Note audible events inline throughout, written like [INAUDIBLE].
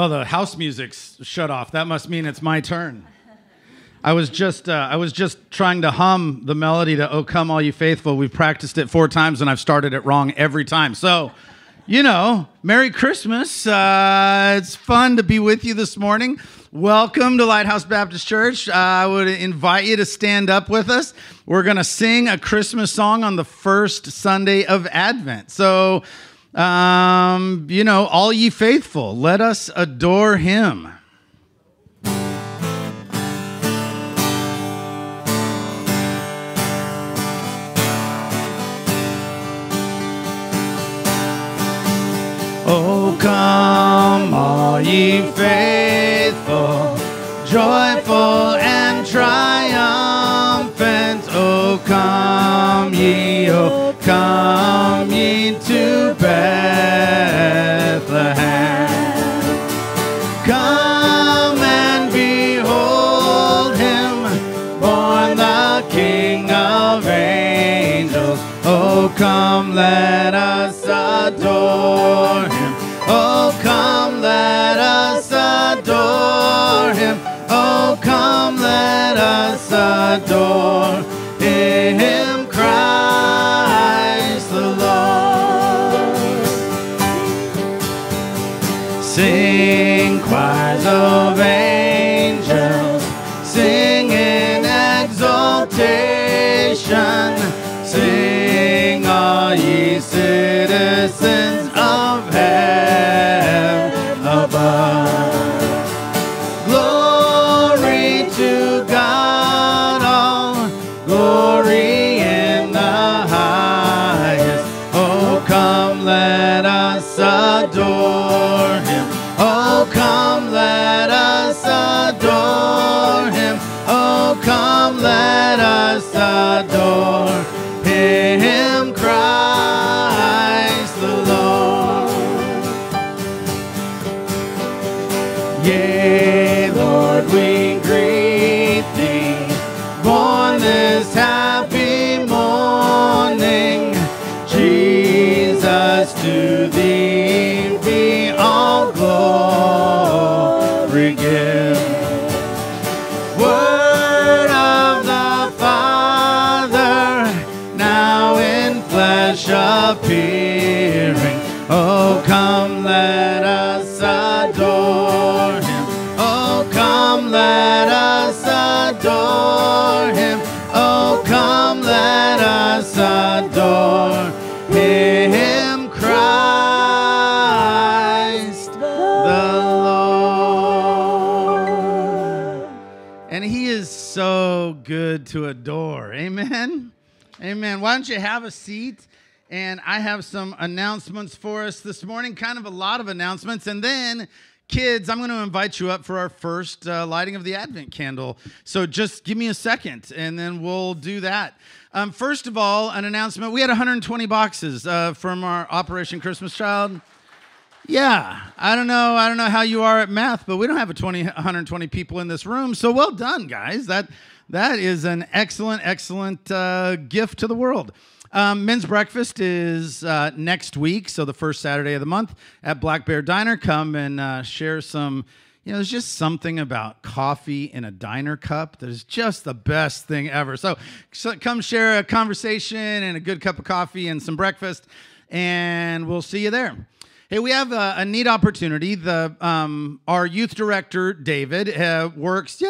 Well, the house music's shut off. That must mean it's my turn. I was just uh, I was just trying to hum the melody to "Oh Come All You Faithful." We've practiced it four times and I've started it wrong every time. So, you know, Merry Christmas! Uh, it's fun to be with you this morning. Welcome to Lighthouse Baptist Church. Uh, I would invite you to stand up with us. We're gonna sing a Christmas song on the first Sunday of Advent. So. Um, you know, all ye faithful, let us adore him. Oh, come, all ye faithful, joyful and triumphant. Adore good to adore. Amen. Amen. Why don't you have a seat? And I have some announcements for us this morning, kind of a lot of announcements. And then, kids, I'm going to invite you up for our first uh, lighting of the Advent candle. So just give me a second and then we'll do that. Um, first of all, an announcement we had 120 boxes uh, from our Operation Christmas Child. Yeah, I don't know. I don't know how you are at math, but we don't have a 20, 120 people in this room. So well done, guys. That that is an excellent, excellent uh, gift to the world. Um, men's breakfast is uh, next week, so the first Saturday of the month at Black Bear Diner. Come and uh, share some. You know, there's just something about coffee in a diner cup that is just the best thing ever. So, so come share a conversation and a good cup of coffee and some breakfast, and we'll see you there. Hey, we have a, a neat opportunity. The um, our youth director David uh, works. We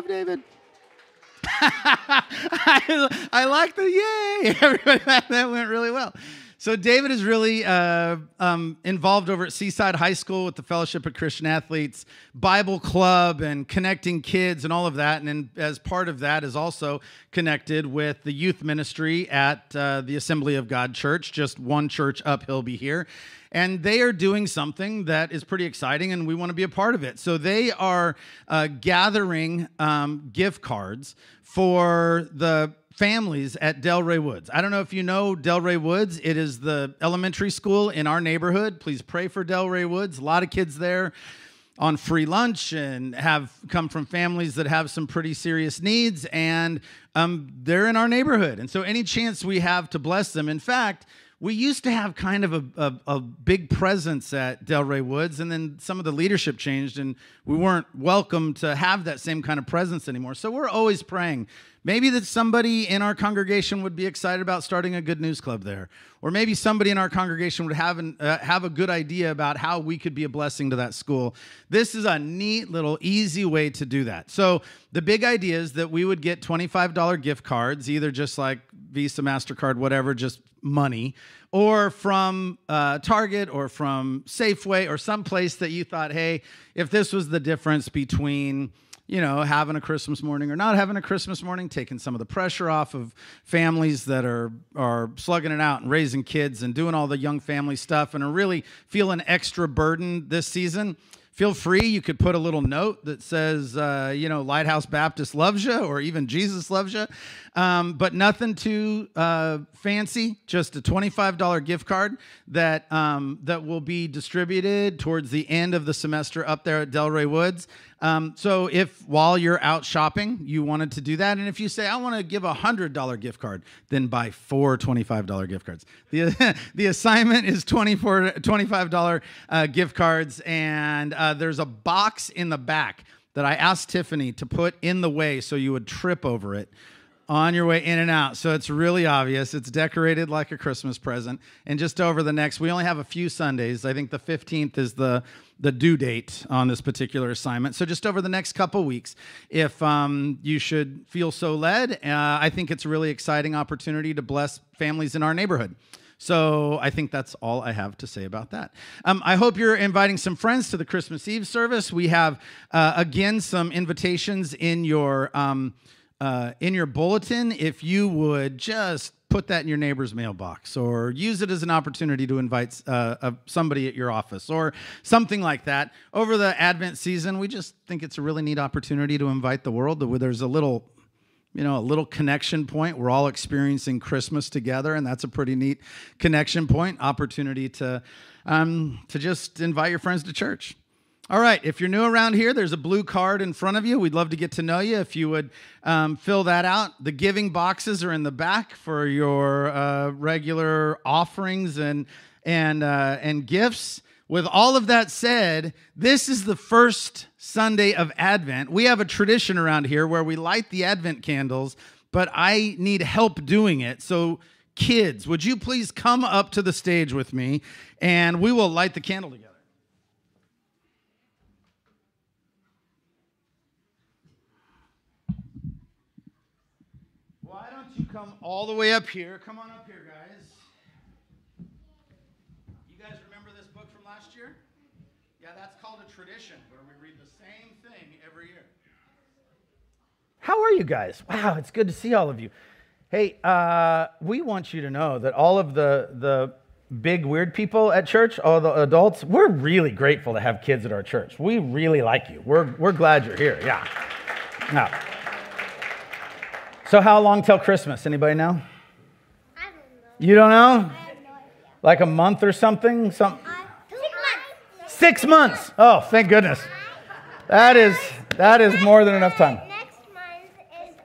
love David. [LAUGHS] I, I like the yay. [LAUGHS] Everybody, that, that went really well. So David is really uh, um, involved over at Seaside High School with the Fellowship of Christian Athletes Bible Club and connecting kids and all of that. And then as part of that is also connected with the youth ministry at uh, the Assembly of God Church, just one church up be here. And they are doing something that is pretty exciting, and we want to be a part of it. So they are uh, gathering um, gift cards for the families at Del Rey Woods. I don't know if you know Del Rey Woods. It is the elementary school in our neighborhood. Please pray for Del Rey Woods. A lot of kids there on free lunch and have come from families that have some pretty serious needs, and um, they're in our neighborhood. And so, any chance we have to bless them, in fact, we used to have kind of a, a, a, big presence at Del Rey Woods, and then some of the leadership changed, and we weren't welcome to have that same kind of presence anymore. So we're always praying. Maybe that somebody in our congregation would be excited about starting a good news club there, or maybe somebody in our congregation would have an, uh, have a good idea about how we could be a blessing to that school. This is a neat little easy way to do that. So the big idea is that we would get twenty five dollar gift cards, either just like Visa, Mastercard, whatever, just money, or from uh, Target or from Safeway or some place that you thought, hey, if this was the difference between you know, having a Christmas morning or not having a Christmas morning, taking some of the pressure off of families that are are slugging it out and raising kids and doing all the young family stuff and are really feeling extra burden this season feel free. You could put a little note that says, uh, you know, Lighthouse Baptist loves you, or even Jesus loves you. Um, but nothing too uh, fancy. Just a twenty-five dollar gift card that um, that will be distributed towards the end of the semester up there at Del Rey Woods. Um, so if while you're out shopping, you wanted to do that, and if you say I want to give a hundred dollar gift card, then buy four twenty-five dollar gift cards. the [LAUGHS] The assignment is 24 25 dollar uh, gift cards, and uh, there's a box in the back that I asked Tiffany to put in the way so you would trip over it on your way in and out. So it's really obvious. It's decorated like a Christmas present. And just over the next, we only have a few Sundays. I think the 15th is the the due date on this particular assignment. So just over the next couple weeks, if um, you should feel so led, uh, I think it's a really exciting opportunity to bless families in our neighborhood. So I think that's all I have to say about that. Um, I hope you're inviting some friends to the Christmas Eve service. We have, uh, again, some invitations in your. Um, uh, in your bulletin if you would just put that in your neighbor's mailbox or use it as an opportunity to invite uh, somebody at your office or something like that. Over the Advent season, we just think it's a really neat opportunity to invite the world. There's a little you know, a little connection point. We're all experiencing Christmas together, and that's a pretty neat connection point. Opportunity to um, to just invite your friends to church. All right, if you're new around here, there's a blue card in front of you. We'd love to get to know you. If you would um, fill that out, the giving boxes are in the back for your uh, regular offerings and and uh, and gifts. With all of that said, this is the first Sunday of Advent. We have a tradition around here where we light the Advent candles, but I need help doing it. So, kids, would you please come up to the stage with me and we will light the candle together? All the way up here. Come on up here, guys. You guys remember this book from last year? Yeah, that's called a tradition, where we read the same thing every year. How are you guys? Wow, it's good to see all of you. Hey, uh, we want you to know that all of the the big weird people at church, all the adults, we're really grateful to have kids at our church. We really like you. We're we're glad you're here. Yeah. Now. So how long till Christmas? Anybody know? I don't know. You don't know? No like a month or something? Some. Six months. Six months. Oh, thank goodness. That is that is more than enough time. Next month is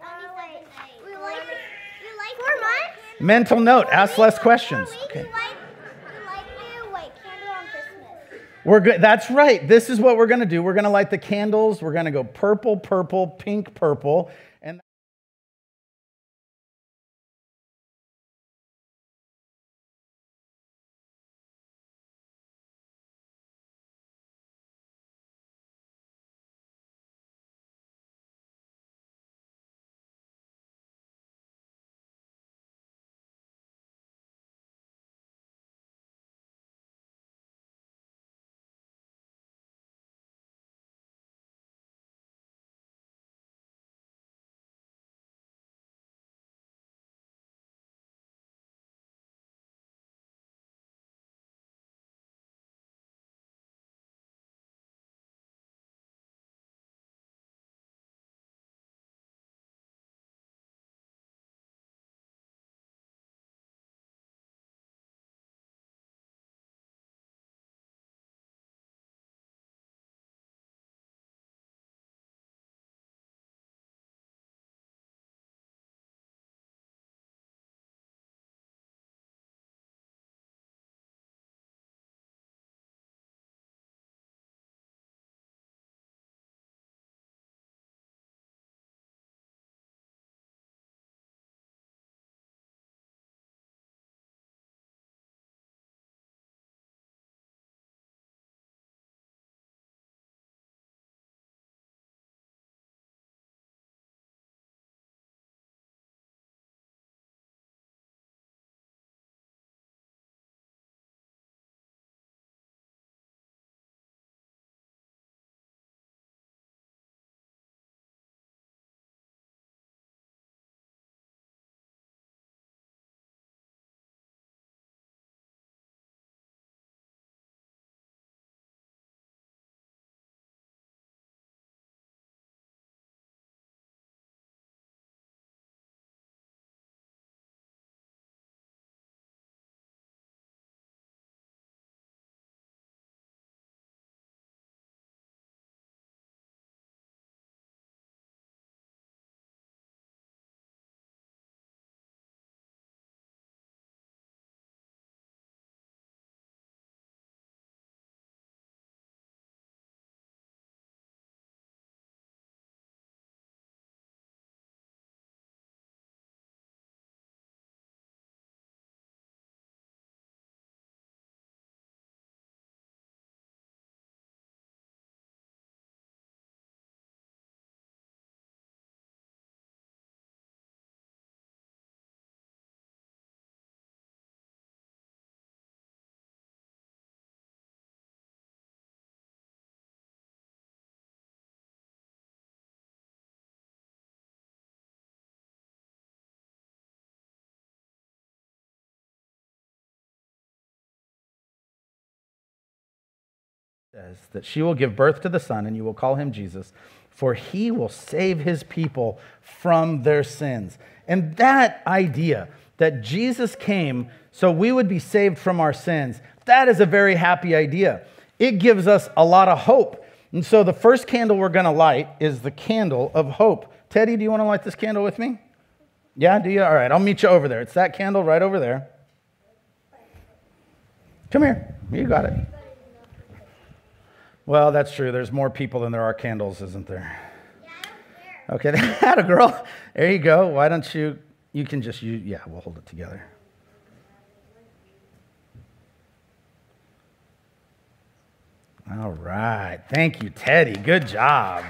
like four months. Mental note. Ask less questions. Okay. We're good. That's right. This is what we're going to do. We're going to light the candles. We're going to go purple, purple, pink, purple. Says that she will give birth to the son, and you will call him Jesus, for he will save his people from their sins. And that idea that Jesus came so we would be saved from our sins, that is a very happy idea. It gives us a lot of hope. And so the first candle we're going to light is the candle of hope. Teddy, do you want to light this candle with me? Yeah, do you? All right, I'll meet you over there. It's that candle right over there. Come here. You got it. Well, that's true. There's more people than there are candles, isn't there? Okay, [LAUGHS] that a girl. There you go. Why don't you? You can just use. Yeah, we'll hold it together. All right. Thank you, Teddy. Good job.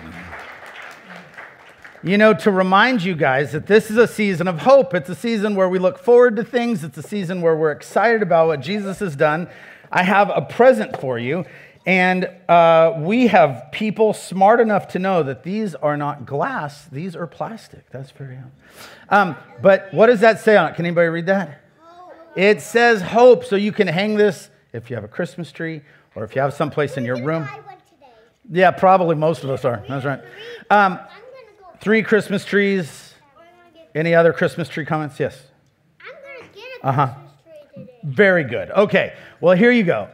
You know, to remind you guys that this is a season of hope. It's a season where we look forward to things. It's a season where we're excited about what Jesus has done. I have a present for you. And uh, we have people smart enough to know that these are not glass, these are plastic. That's very um, But what does that say on it? Can anybody read that? It says hope. So you can hang this if you have a Christmas tree or if you have someplace in your room. Yeah, probably most of us are. That's right. Um, three Christmas trees. Any other Christmas tree comments? Yes. I'm gonna get a Christmas tree today. Uh huh. Very good. Okay. Well, here you go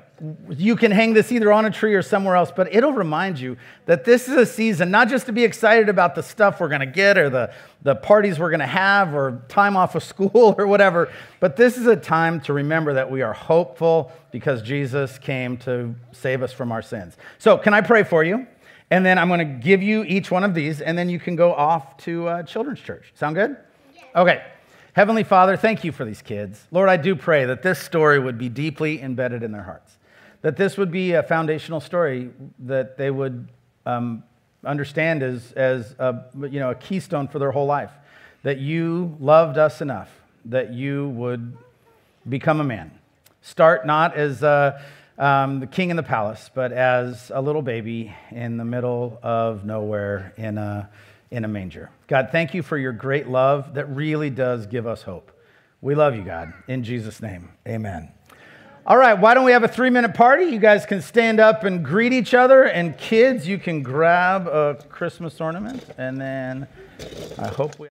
you can hang this either on a tree or somewhere else, but it'll remind you that this is a season not just to be excited about the stuff we're going to get or the, the parties we're going to have or time off of [LAUGHS] school or whatever, but this is a time to remember that we are hopeful because Jesus came to save us from our sins. So, can I pray for you? And then I'm going to give you each one of these, and then you can go off to uh, children's church. Sound good? Yes. Okay. Heavenly Father, thank you for these kids. Lord, I do pray that this story would be deeply embedded in their hearts that this would be a foundational story that they would um, understand as, as a, you know, a keystone for their whole life. That you loved us enough that you would become a man. Start not as um, the king in the palace, but as a little baby in the middle of nowhere in a, in a manger. God, thank you for your great love that really does give us hope. We love you, God. In Jesus' name, amen. All right, why don't we have a three minute party? You guys can stand up and greet each other, and kids, you can grab a Christmas ornament, and then I hope we.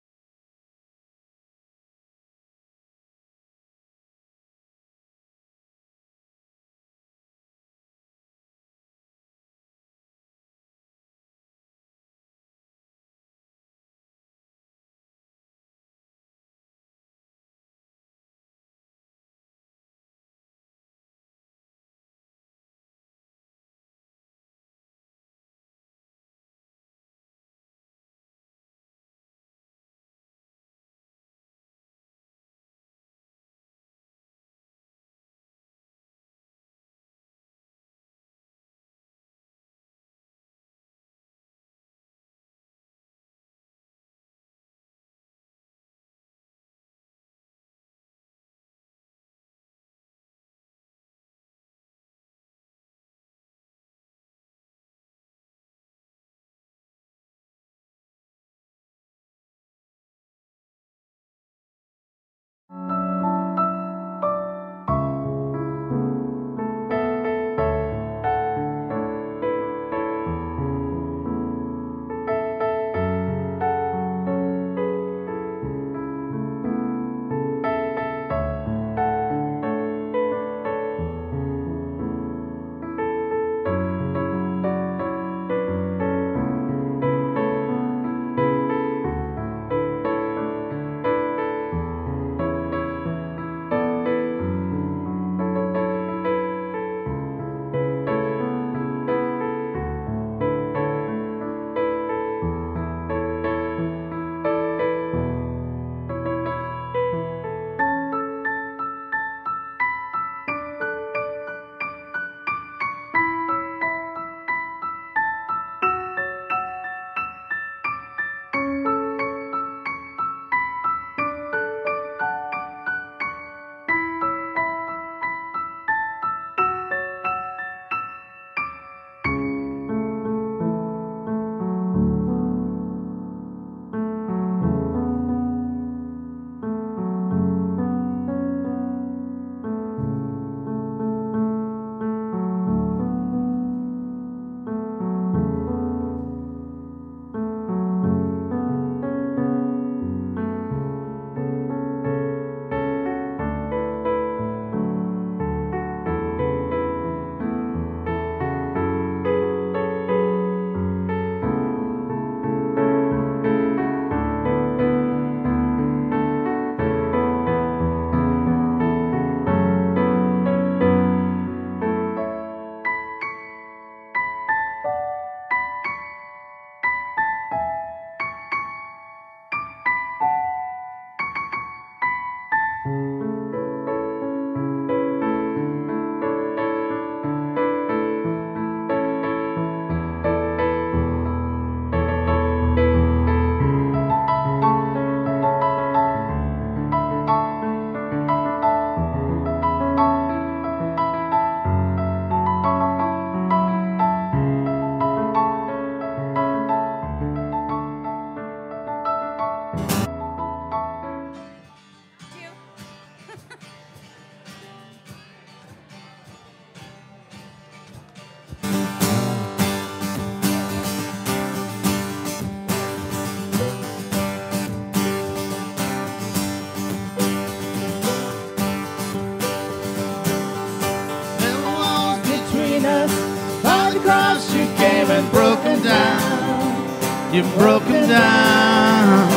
You broke them down.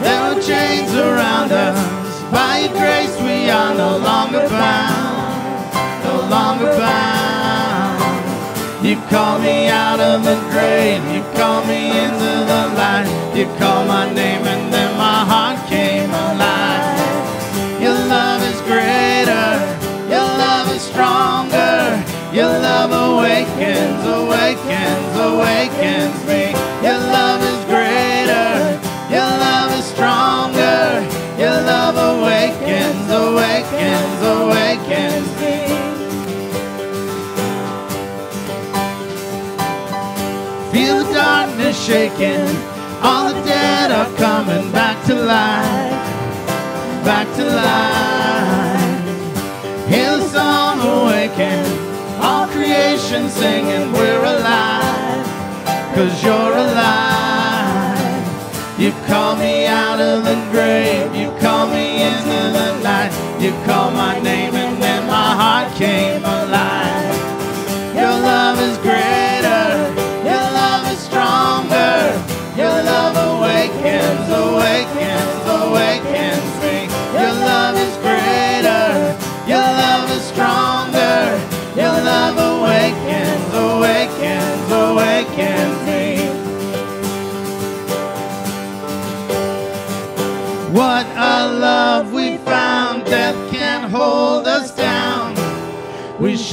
There were chains around us. By your grace, we are no longer bound. No longer bound. You call me out of the grave. You call me into the light. You call my name, and then my heart came alive. Your love is greater. Your love is stronger. Your love awakens, awakens shaking. All the dead are coming back to life. Back to life. Hear song awaken. All creation singing, we're alive. Cause you're alive. You call me out of the grave. You call me into the night. You call my name and then my heart came alive.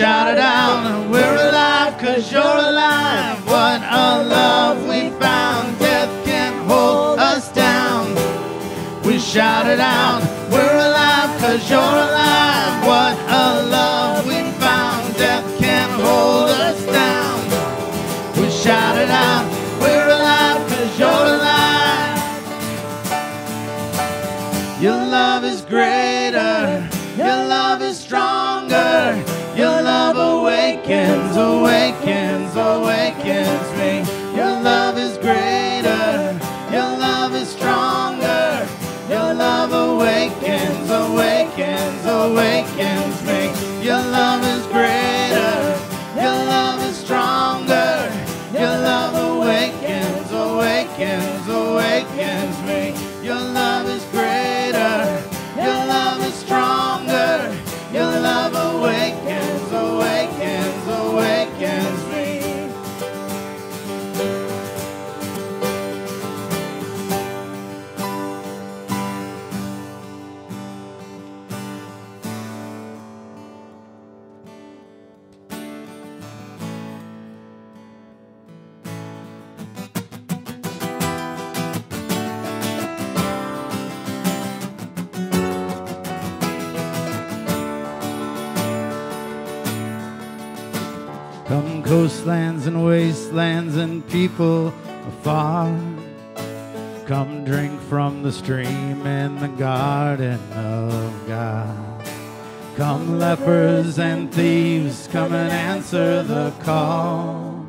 Shout it out, we're alive cause you're alive. What a love we found. Death can't hold us down. We shout it out, we're alive cause you're alive. Come coastlands and wastelands and people afar. Come drink from the stream in the garden of God. Come lepers and thieves, come and answer the call.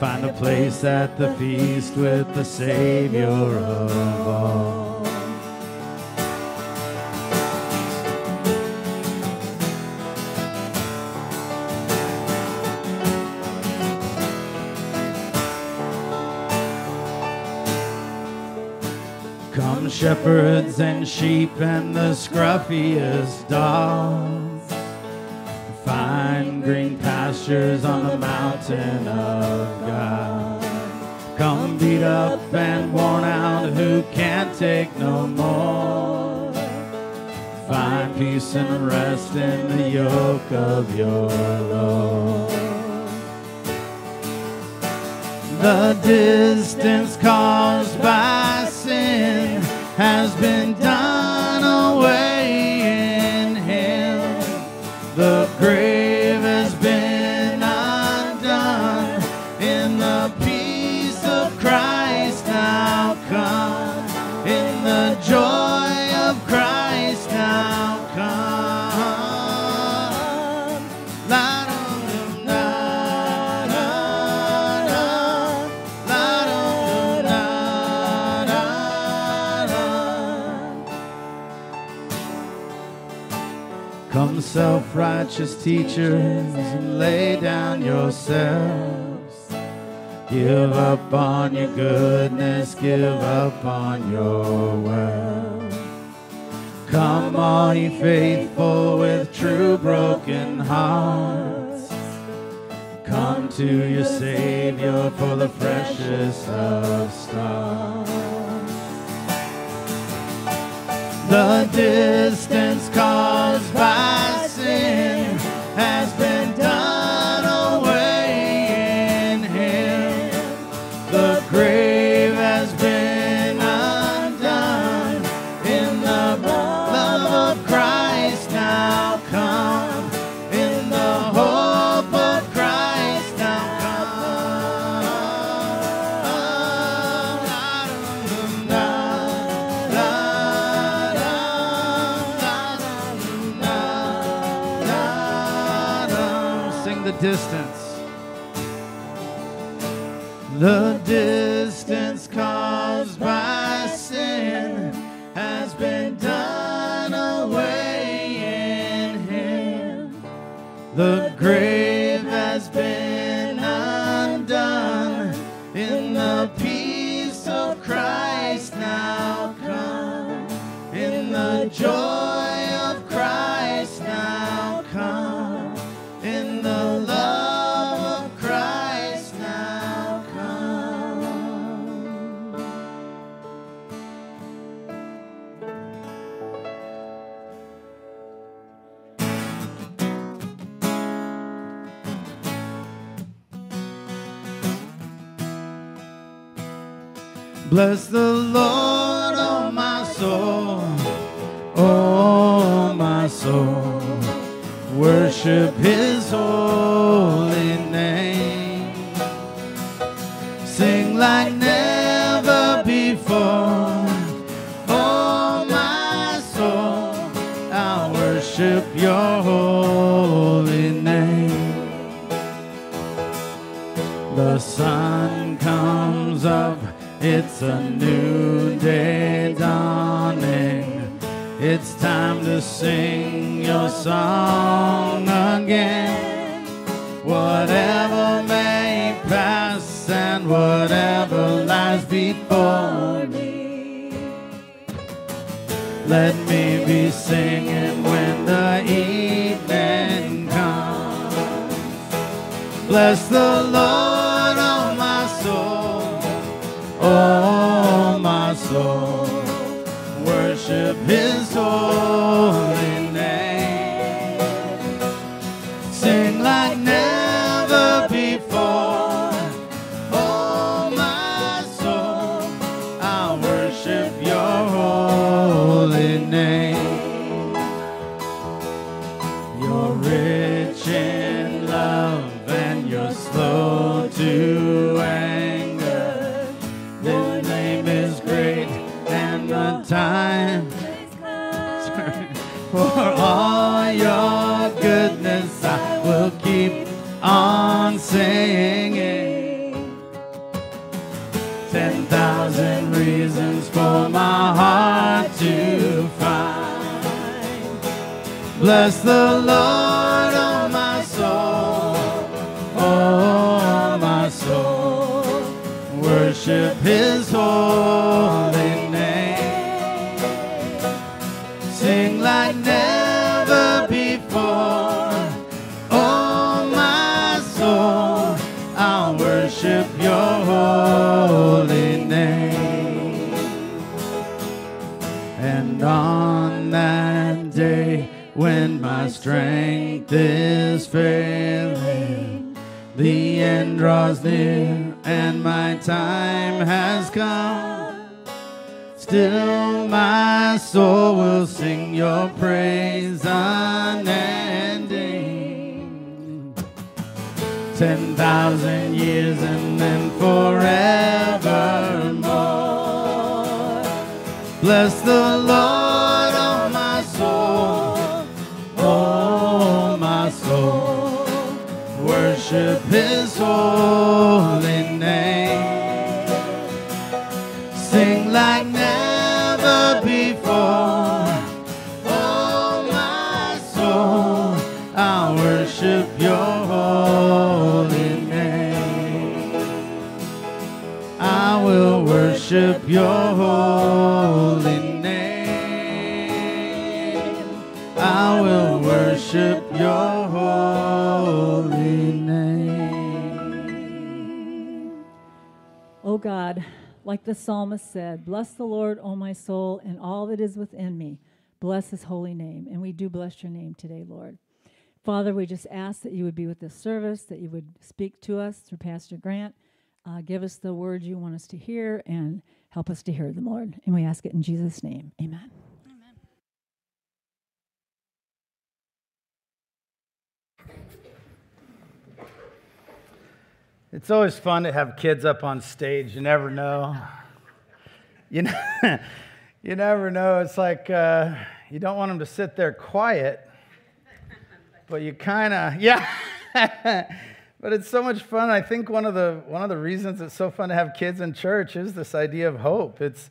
Find a place at the feast with the Savior of all. Shepherds and sheep and the scruffiest dogs. Find green pastures on the mountain of God. Come beat up and worn out who can't take no more. Find peace and rest in the yoke of your Lord. The distance caused by has been done away in Him. The grave self-righteous teachers lay down yourselves. Give up on your goodness give up on your wealth. Come all ye faithful with true broken hearts. Come to your savior for the precious of stars. The distance caused by Bless Bless the Lord, oh my soul, oh my soul, worship his holy draws near and my time has come. Still my soul will sing your praise unending. Ten thousand years and then forevermore. Bless the Lord his holy name. Sing like never before. Oh, my soul, I worship your holy name. I will worship your like the psalmist said, Bless the Lord, O my soul, and all that is within me. Bless his holy name. And we do bless your name today, Lord. Father, we just ask that you would be with this service, that you would speak to us through Pastor Grant. Uh, give us the words you want us to hear and help us to hear them, Lord. And we ask it in Jesus' name. Amen. It's always fun to have kids up on stage. You never know. You, know, [LAUGHS] you never know. It's like uh, you don't want them to sit there quiet, but you kind of, [LAUGHS] yeah. but it's so much fun. I think one of the one of the reasons it's so fun to have kids in church is this idea of hope. It's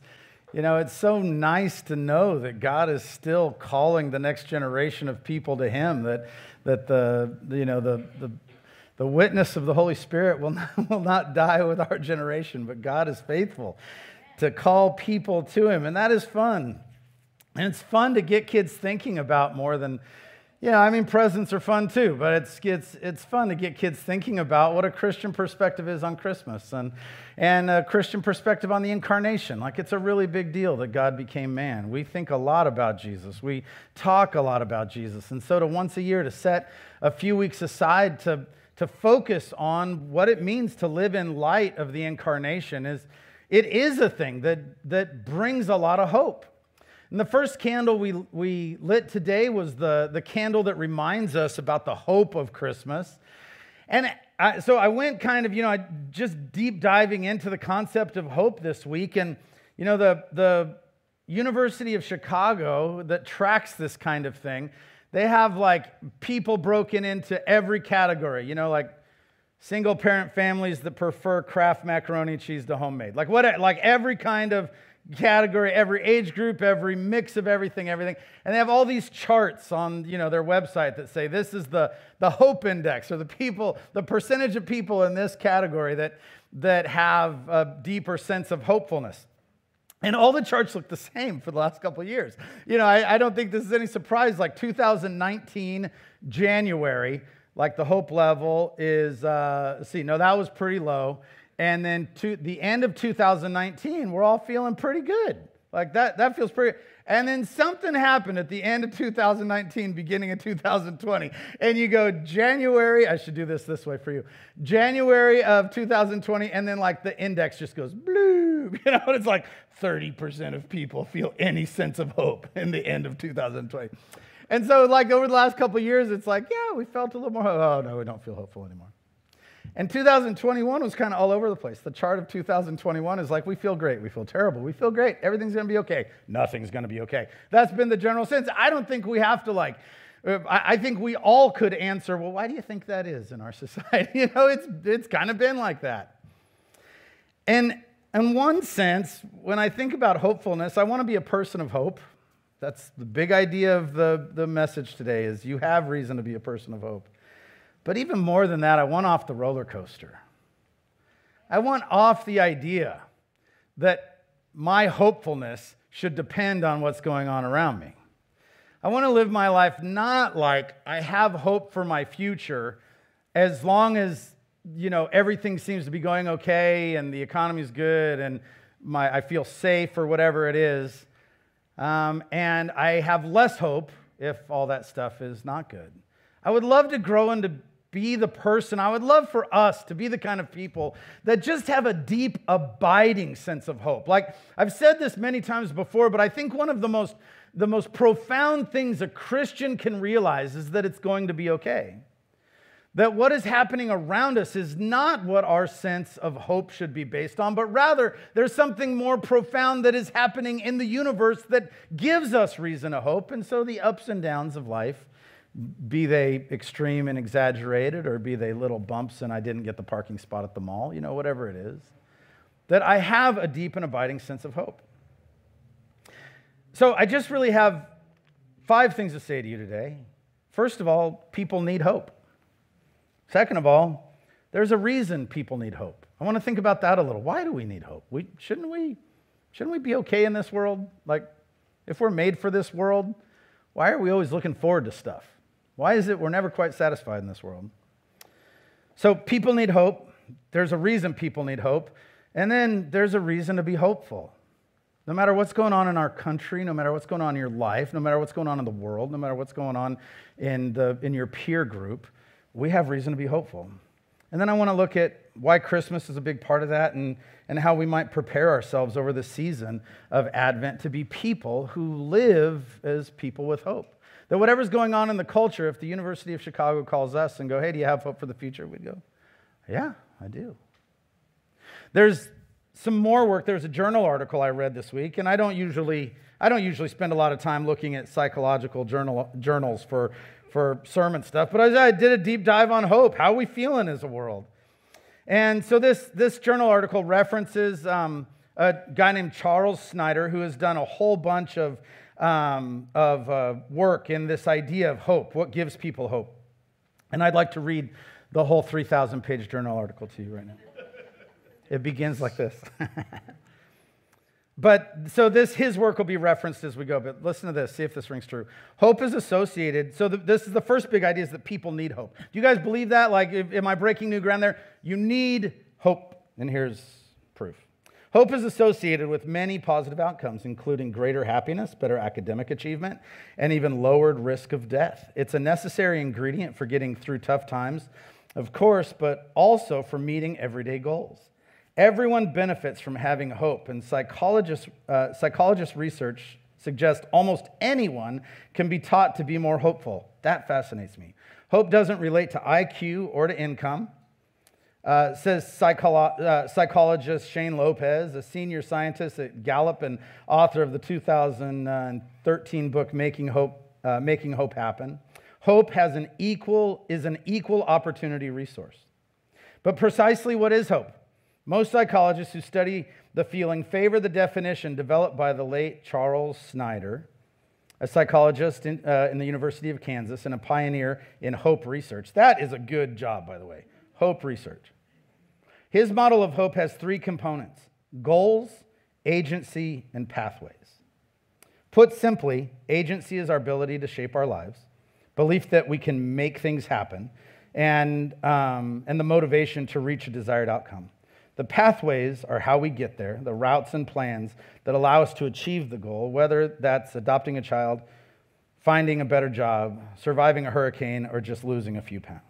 you know, it's so nice to know that God is still calling the next generation of people to Him. That that the you know the the the witness of the Holy Spirit will [LAUGHS] not, will not die with our generation, but God is faithful to call people to Him, and that is fun. And it's fun to get kids thinking about more than yeah, I mean, presents are fun too, but it's, it's, it's fun to get kids thinking about what a Christian perspective is on Christmas and, and a Christian perspective on the incarnation. Like, it's a really big deal that God became man. We think a lot about Jesus, we talk a lot about Jesus. And so, to once a year to set a few weeks aside to, to focus on what it means to live in light of the incarnation is it is a thing that, that brings a lot of hope. And the first candle we, we lit today was the, the candle that reminds us about the hope of Christmas. And I, so I went kind of, you know, just deep diving into the concept of hope this week. And, you know, the, the University of Chicago that tracks this kind of thing, they have like people broken into every category, you know, like single parent families that prefer Kraft macaroni and cheese to homemade. Like what, like every kind of category, every age group, every mix of everything, everything. And they have all these charts on you know, their website that say this is the, the hope index or the people, the percentage of people in this category that, that have a deeper sense of hopefulness. And all the charts look the same for the last couple of years. You know, I, I don't think this is any surprise. Like 2019, January, like the hope level is, uh, see, no, that was pretty low. And then to the end of 2019, we're all feeling pretty good. Like that, that feels pretty. And then something happened at the end of 2019, beginning of 2020. And you go January, I should do this this way for you. January of 2020, and then like the index just goes blue. [LAUGHS] You know, it's like 30% of people feel any sense of hope [LAUGHS] in the end of 2020. And so, like over the last couple years, it's like, yeah, we felt a little more. Oh no, we don't feel hopeful anymore. And 2021 was kind of all over the place. The chart of 2021 is like, we feel great, we feel terrible, we feel great, everything's gonna be okay, nothing's gonna be okay. That's been the general sense. I don't think we have to like, uh, I think we all could answer, well, why do you think that is in our [LAUGHS] society? You know, it's, it's kind of been like that. And in one sense, when I think about hopefulness, I want to be a person of hope. That's the big idea of the, the message today is you have reason to be a person of hope. But even more than that, I want off the roller coaster. I want off the idea that my hopefulness should depend on what's going on around me. I want to live my life not like I have hope for my future as long as you know everything seems to be going okay and the economy's good and my, I feel safe or whatever it is. Um, and I have less hope if all that stuff is not good. I would love to grow into be the person. I would love for us to be the kind of people that just have a deep, abiding sense of hope. Like I've said this many times before, but I think one of the most, the most profound things a Christian can realize is that it's going to be okay. That what is happening around us is not what our sense of hope should be based on, but rather there's something more profound that is happening in the universe that gives us reason to hope. And so the ups and downs of life be they extreme and exaggerated, or be they little bumps and I didn't get the parking spot at the mall, you know, whatever it is, that I have a deep and abiding sense of hope. So I just really have five things to say to you today. First of all, people need hope. Second of all, there's a reason people need hope. I want to think about that a little. Why do we need hope? We, shouldn't, we, shouldn't we be okay in this world? Like, if we're made for this world, why are we always looking forward to stuff? Why is it we're never quite satisfied in this world? So, people need hope. There's a reason people need hope. And then there's a reason to be hopeful. No matter what's going on in our country, no matter what's going on in your life, no matter what's going on in the world, no matter what's going on in, the, in your peer group, we have reason to be hopeful. And then I want to look at why Christmas is a big part of that and, and how we might prepare ourselves over the season of Advent to be people who live as people with hope. That whatever's going on in the culture, if the University of Chicago calls us and go, hey, do you have hope for the future? We'd go, yeah, I do. There's some more work. There's a journal article I read this week, and I don't usually I don't usually spend a lot of time looking at psychological journal, journals for, for sermon stuff, but I, I did a deep dive on hope. How are we feeling as a world? And so this, this journal article references um, a guy named Charles Snyder who has done a whole bunch of, um, of uh, work in this idea of hope, what gives people hope. And I'd like to read the whole 3,000 page journal article to you right now. It begins like this. [LAUGHS] but so this his work will be referenced as we go. But listen to this, see if this rings true. Hope is associated. So the, this is the first big idea is that people need hope. Do you guys believe that? Like, if, am I breaking new ground there? You need hope, and here's proof. Hope is associated with many positive outcomes, including greater happiness, better academic achievement, and even lowered risk of death. It's a necessary ingredient for getting through tough times, of course, but also for meeting everyday goals. Everyone benefits from having hope, and psychologists, uh, psychologist research suggests almost anyone can be taught to be more hopeful. That fascinates me. Hope doesn't relate to IQ or to income. Uh, says psycholo- uh, psychologist Shane Lopez, a senior scientist at Gallup and author of the 2013 book Making Hope, uh, Making Hope Happen. Hope has an equal, is an equal opportunity resource. But precisely what is hope? Most psychologists who study the feeling favor the definition developed by the late Charles Snyder, a psychologist in, uh, in, the University of Kansas and a pioneer in hope research. That is a good job, by the way. Hope research. His model of hope has three components goals, agency, and pathways. Put simply, agency is our ability to shape our lives, belief that we can make things happen, and, um, and the motivation to reach a desired outcome. The pathways are how we get there, the routes and plans that allow us to achieve the goal, whether that's adopting a child, finding a better job, surviving a hurricane, or just losing a few pounds.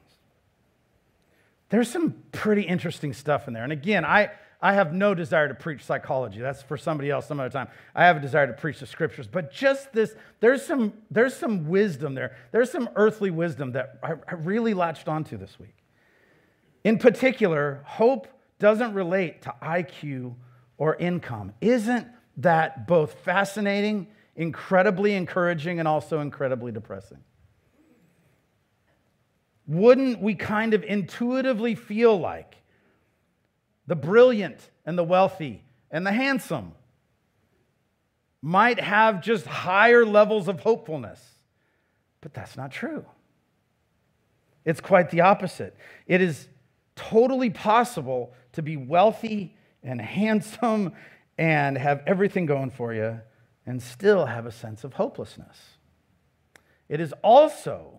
There's some pretty interesting stuff in there. And again, I, I have no desire to preach psychology. That's for somebody else some other time. I have a desire to preach the scriptures. But just this, there's some, there's some wisdom there. There's some earthly wisdom that I, I really latched onto this week. In particular, hope doesn't relate to IQ or income. Isn't that both fascinating, incredibly encouraging, and also incredibly depressing? Wouldn't we kind of intuitively feel like the brilliant and the wealthy and the handsome might have just higher levels of hopefulness? But that's not true. It's quite the opposite. It is totally possible to be wealthy and handsome and have everything going for you and still have a sense of hopelessness. It is also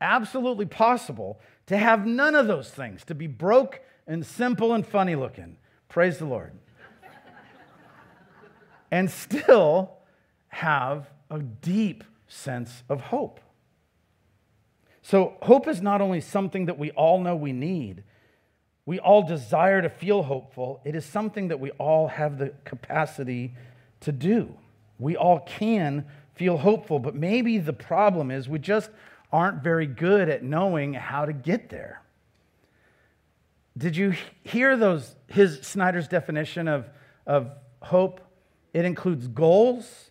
absolutely possible to have none of those things, to be broke and simple and funny looking. Praise the Lord. and still have a deep sense of hope. So, hope is not only something that we all know we need, we all desire to feel hopeful. It is something that we all have the capacity to do. We all can feel hopeful, but maybe the problem is we just aren't very good at knowing how to get there. Did you hear those his Snyder's definition of, of hope? It includes goals.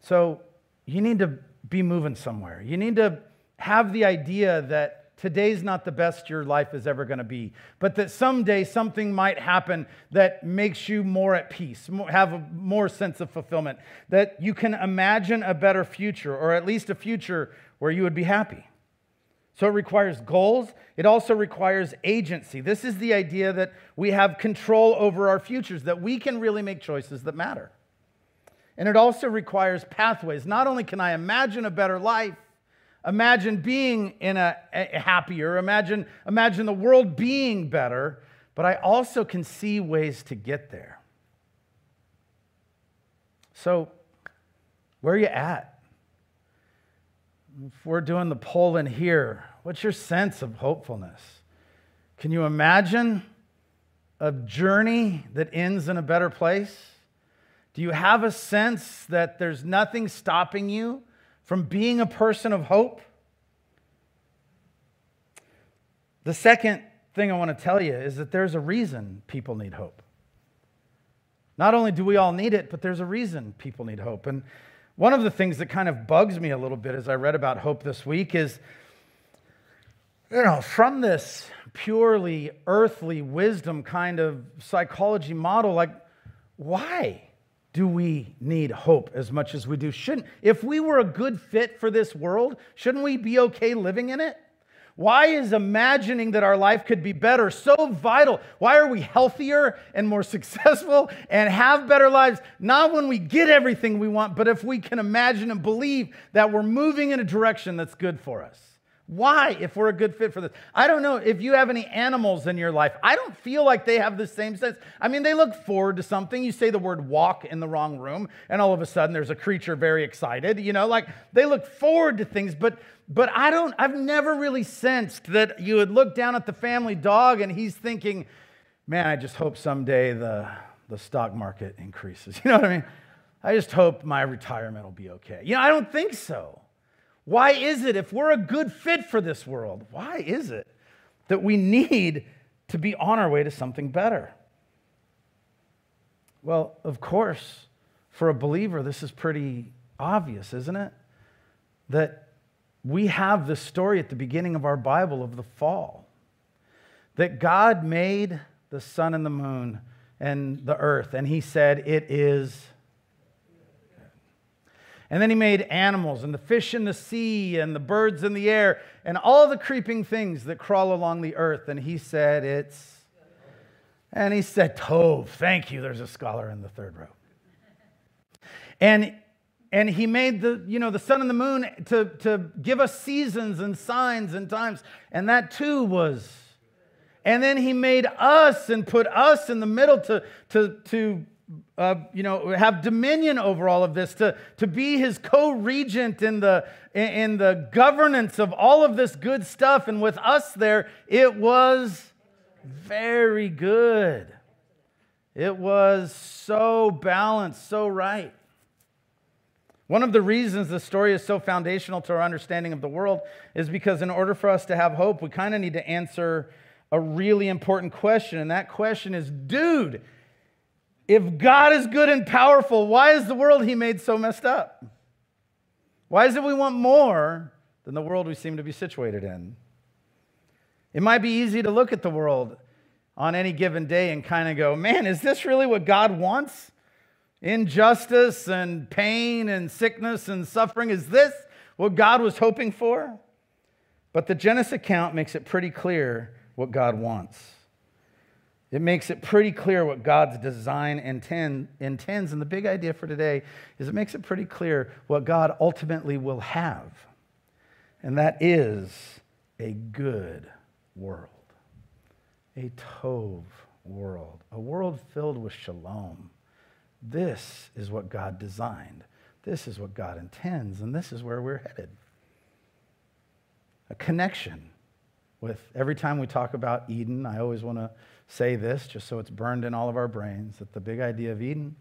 So you need to be moving somewhere. You need to have the idea that today's not the best your life is ever going to be, but that someday something might happen that makes you more at peace, have a more sense of fulfillment, that you can imagine a better future, or at least a future where you would be happy. So it requires goals. It also requires agency. This is the idea that we have control over our futures, that we can really make choices that matter. And it also requires pathways. Not only can I imagine a better life, imagine being in a, a happier, imagine, imagine the world being better, but I also can see ways to get there. So, where are you at? If we're doing the poll in here, what's your sense of hopefulness? Can you imagine a journey that ends in a better place? Do you have a sense that there's nothing stopping you from being a person of hope? The second thing I want to tell you is that there's a reason people need hope. Not only do we all need it, but there's a reason people need hope. And one of the things that kind of bugs me a little bit as I read about hope this week is, you know, from this purely earthly wisdom kind of psychology model, like, why do we need hope as much as we do? Shouldn't, if we were a good fit for this world, shouldn't we be okay living in it? Why is imagining that our life could be better so vital? Why are we healthier and more [LAUGHS] successful and have better lives? Not when we get everything we want, but if we can imagine and believe that we're moving in a direction that's good for us. Why, if we're a good fit for this? I don't know if you have any animals in your life. I don't feel like they have the same sense. I mean, they look forward to something. You say the word walk in the wrong room, and all of a sudden there's a creature very excited. You know, like they look forward to things, but but I don't, I've never really sensed that you would look down at the family dog and he's thinking, man, I just hope someday the, the stock market increases. [LAUGHS] You know what I mean? I just hope my retirement will be okay. You know, I don't think so. Why is it, if we're a good fit for this world, why is it that we need to be on our way to something better? Well, of course, for a believer, this is pretty obvious, isn't it? That we have the story at the beginning of our Bible of the fall. That God made the sun and the moon and the earth, and He said, It is and then he made animals and the fish in the sea and the birds in the air and all the creeping things that crawl along the earth. And he said, It's. And he said, Tov, thank you. There's a scholar in the third row. And, and he made the, you know, the sun and the moon to, to give us seasons and signs and times. And that too was. And then he made us and put us in the middle to, to, to uh, you know, have dominion over all of this, to, to be his co-regent in the, in the governance of all of this good stuff. And with us there, it was very good. It was so balanced, so right. One of the reasons the story is so foundational to our understanding of the world is because, in order for us to have hope, we kind of need to answer a really important question. And that question is dude, if God is good and powerful, why is the world he made so messed up? Why is it we want more than the world we seem to be situated in? It might be easy to look at the world on any given day and kind of go, man, is this really what God wants? Injustice and pain and sickness and suffering, is this what God was hoping for? But the Genesis account makes it pretty clear what God wants. It makes it pretty clear what God's design intend, intends. And the big idea for today is it makes it pretty clear what God ultimately will have. And that is a good world, a Tov world, a world filled with shalom. This is what God designed. This is what God intends. And this is where we're headed. A connection with every time we talk about Eden, I always want to say this just so it's burned in all of our brains that the big idea of Eden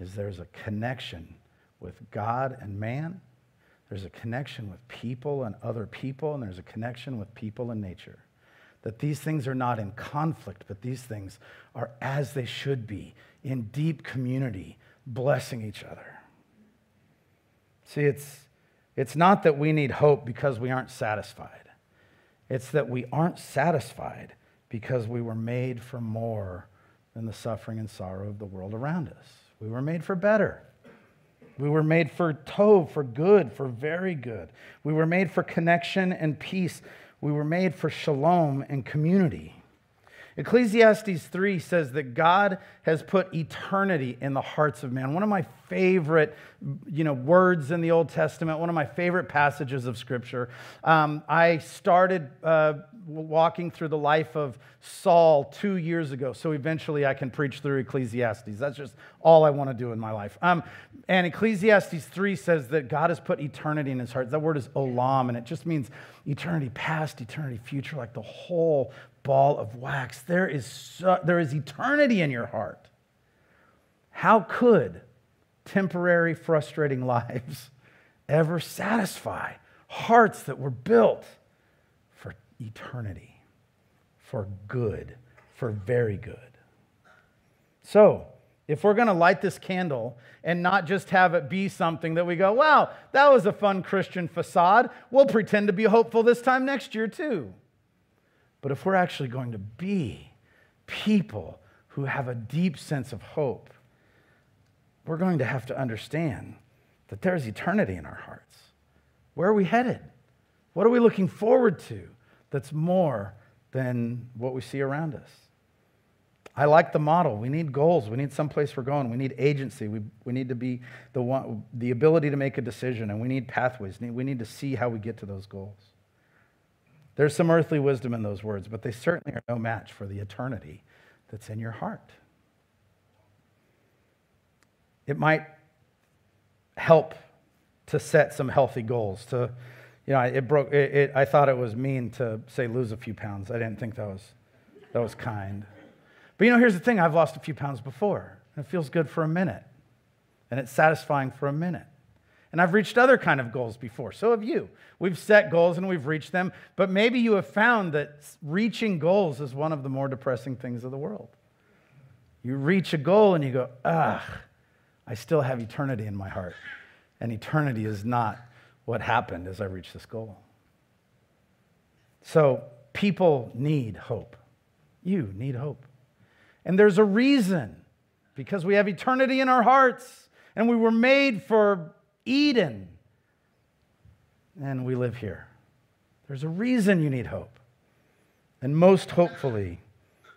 is there's a connection with God and man, there's a connection with people and other people, and there's a connection with people and nature. That these things are not in conflict, but these things are as they should be in deep community, blessing each other. See, it's, it's not that we need hope because we aren't satisfied. It's that we aren't satisfied because we were made for more than the suffering and sorrow of the world around us. We were made for better. We were made for tov, for good, for very good. We were made for connection and peace We were made for shalom and community. Ecclesiastes 3 says that God has put eternity in the hearts of man. One of my favorite you know, words in the Old Testament, one of my favorite passages of Scripture. Um, I started uh, walking through the life of Saul two years ago, so eventually I can preach through Ecclesiastes. That's just all I want to do in my life. Um, and Ecclesiastes 3 says that God has put eternity in his heart. That word is olam, and it just means eternity past, eternity future, like the whole ball of wax. There is, so, there is eternity in your heart. How could temporary, frustrating [LAUGHS] lives ever satisfy hearts that were built eternity, for good, for very good? So, if we're going to light this candle and not just have it be something that we go, wow, that was a fun Christian facade, we'll pretend to be hopeful this time next year too. But if we're actually going to be people who have a deep sense of hope, we're going to have to understand that there's eternity in our hearts. Where are we headed? What are we looking forward to that's more than what we see around us? I like the model. We need goals. We need someplace we're going. We need agency. We, we need to be the one, the ability to make a decision, and we need pathways. We need to see how we get to those goals. There's some earthly wisdom in those words, but they certainly are no match for the eternity that's in your heart. It might help to set some healthy goals. To, you know, it broke. It, it, I thought it was mean to say lose a few pounds. I didn't think that was that was kind. But you know, here's the thing: I've lost a few pounds before, and it feels good for a minute, and it's satisfying for a minute. And I've reached other kind of goals before. So have you. We've set goals and we've reached them, but maybe you have found that reaching goals is one of the more depressing things of the world. You reach a goal and you go, ugh, I still have eternity in my heart. And eternity is not what happened as I reached this goal. So people need hope. You need hope. And there's a reason because we have eternity in our hearts and we were made for Eden. And we live here. There's a reason you need hope. And most hopefully,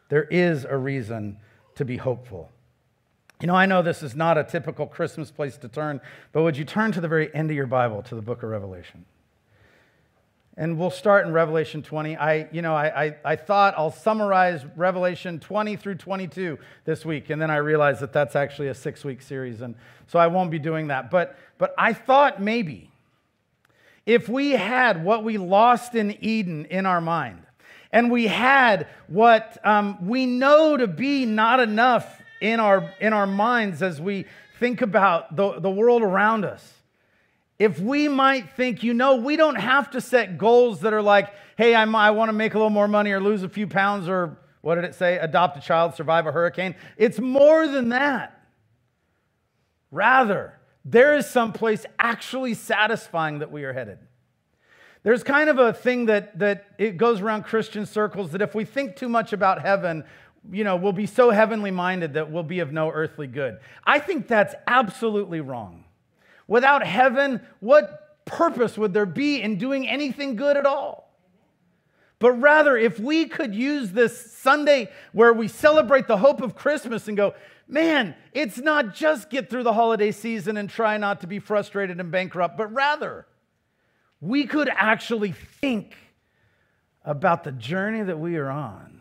there is a reason to be hopeful. You know, I know this is not a typical Christmas place to turn, but would you turn to the very end of your Bible to the book of Revelation? And we'll start in Revelation 20. I, you know, I, I, I, thought I'll summarize Revelation 20 through 22 this week, and then I realized that that's actually a six week series, and so I won't be doing that. But, but I thought maybe if we had what we lost in Eden in our mind, and we had what um, we know to be not enough in our, in our minds as we think about the, the world around us if we might think, you know, we don't have to set goals that are like, hey, I'm, i want to make a little more money or lose a few pounds or what did it say? Adopt a child, survive a hurricane. It's more than that. Rather, there is some place actually satisfying that we are headed. There's kind of a thing that, that it goes around Christian circles that if we think too much about heaven, you know, we'll be so heavenly minded that we'll be of no earthly good. I think that's absolutely wrong. Without heaven, what purpose would there be in doing anything good at all? But rather, if we could use this Sunday where we celebrate the hope of Christmas and go, man, it's not just get through the holiday season and try not to be frustrated and bankrupt, but rather, we could actually think about the journey that we are on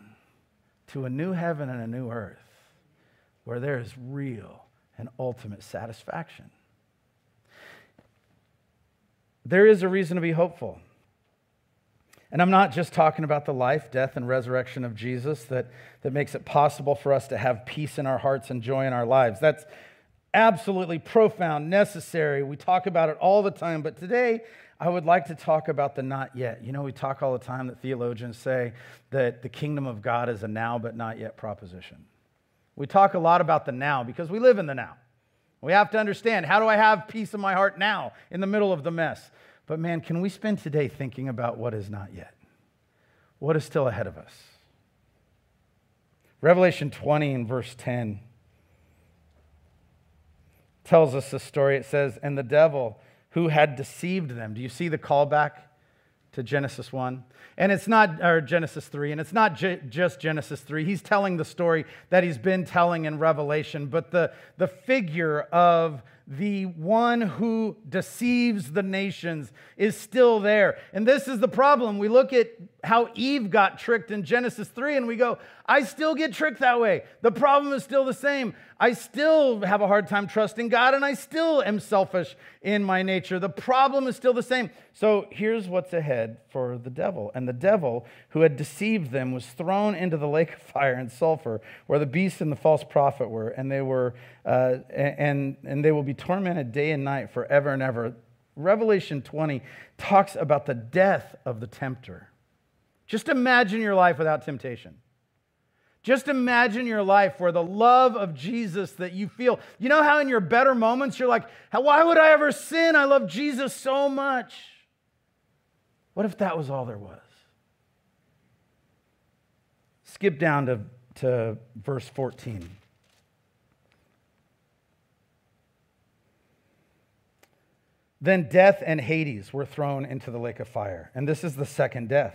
to a new heaven and a new earth where there is real and ultimate satisfaction there is a reason to be hopeful. And I'm not just talking about the life, death, and resurrection of Jesus that, that makes it possible for us to have peace in our hearts and joy in our lives. That's absolutely profound, necessary. We talk about it all the time. But today, I would like to talk about the not yet. You know, we talk all the time that theologians say that the kingdom of God is a now but not yet proposition. We talk a lot about the now because we live in the now. We have to understand how do I have peace in my heart now in the middle of the mess? But man, can we spend today thinking about what is not yet? What is still ahead of us? Revelation 20 and verse 10 tells us the story. It says, And the devil who had deceived them. Do you see the callback to Genesis 1. And it's not, or Genesis 3, and it's not j- just Genesis 3. He's telling the story that he's been telling in Revelation, but the, the figure of the one who deceives the nations is still there. And this is the problem. We look at how Eve got tricked in Genesis 3 and we go, I still get tricked that way. The problem is still the same. I still have a hard time trusting God and I still am selfish in my nature. The problem is still the same. So here's what's ahead for the devil. And the devil who had deceived them was thrown into the lake of [LAUGHS] fire and sulfur where the beast and the false prophet were, and they were uh, and and they will tormented day and night forever and ever. Revelation 20 talks about the death of the tempter. Just imagine your life without temptation. Just imagine your life where the love of Jesus that you feel, you know how in your better moments you're like, why would I ever sin? I love Jesus so much. What if that was all there was? Skip down to, to verse 14. Then death and Hades were thrown into the lake of fire. And this is the second death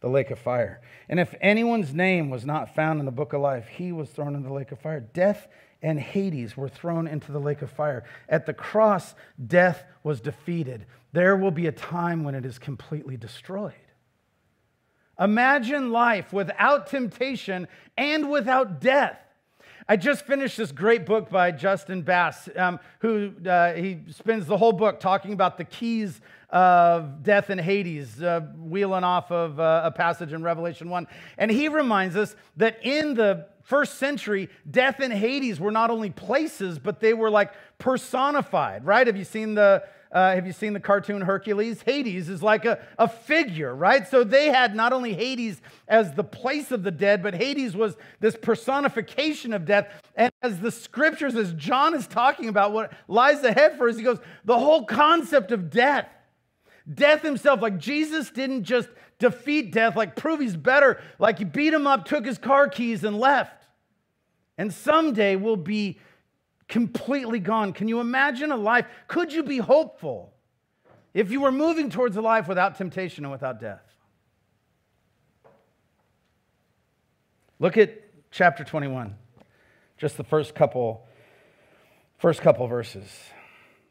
the lake of fire. And if anyone's name was not found in the book of life, he was thrown into the lake of fire. Death and Hades were thrown into the lake of fire. At the cross, death was defeated. There will be a time when it is completely destroyed. Imagine life without temptation and without death. I just finished this great book by Justin Bass, um, who uh, he spends the whole book talking about the keys of death and Hades, uh, wheeling off of uh, a passage in Revelation 1. And he reminds us that in the first century, death and Hades were not only places, but they were like personified, right? Have you seen the uh, have you seen the cartoon Hercules? Hades is like a, a figure, right? So they had not only Hades as the place of the dead, but Hades was this personification of death. And as the scriptures, as John is talking about what lies ahead for us, he goes, the whole concept of death, death himself, like Jesus didn't just defeat death, like prove he's better, like he beat him up, took his car keys, and left. And someday we'll be completely gone. Can you imagine a life? Could you be hopeful if you were moving towards a life without temptation and without death? Look at chapter 21, just the first couple, first couple verses.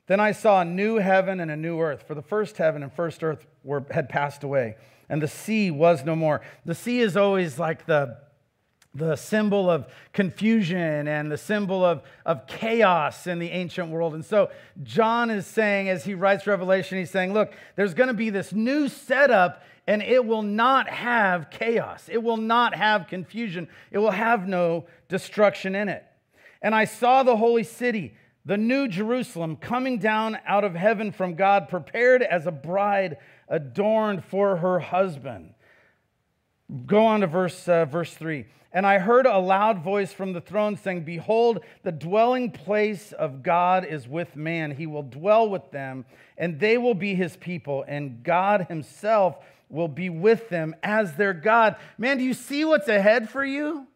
Then I saw a new heaven and a new earth, for the first heaven and first earth were, had passed away, and the sea was no more. The sea is always like the the symbol of confusion and the symbol of, of chaos in the ancient world. And so John is saying, as he writes Revelation, he's saying, look, there's going to be this new setup and it will not have chaos. It will not have confusion. It will have no destruction in it. And I saw the holy city, the new Jerusalem, coming down out of heaven from God, prepared as a bride adorned for her husband. Go on to verse, uh, verse 3. And I heard a loud voice from the throne saying, Behold, the dwelling place of God is with man. He will dwell with them, and they will be his people, and God himself will be with them as their God. Man, do you see what's ahead for you?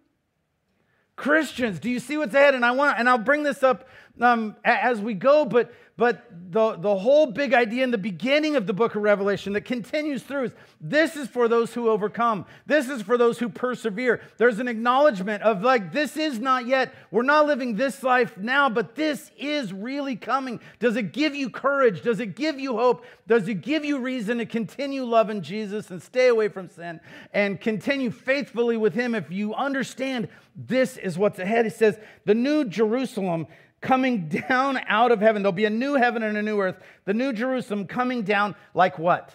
Christians, do you see what's ahead? And I want, and I'll bring this up um, as we go, but but the, the whole big idea in the beginning of the book of Revelation that continues through is this is for those who overcome. This is for those who persevere. There's an acknowledgement of like, this is not yet. We're not living this life now, but this is really coming. Does it give you courage? Does it give you hope? Does it give you reason to continue loving Jesus and stay away from sin and continue faithfully with Him if you understand this is what's ahead? He says, the new Jerusalem coming down out of heaven. There'll be a new heaven and a new earth. The new Jerusalem coming down like what?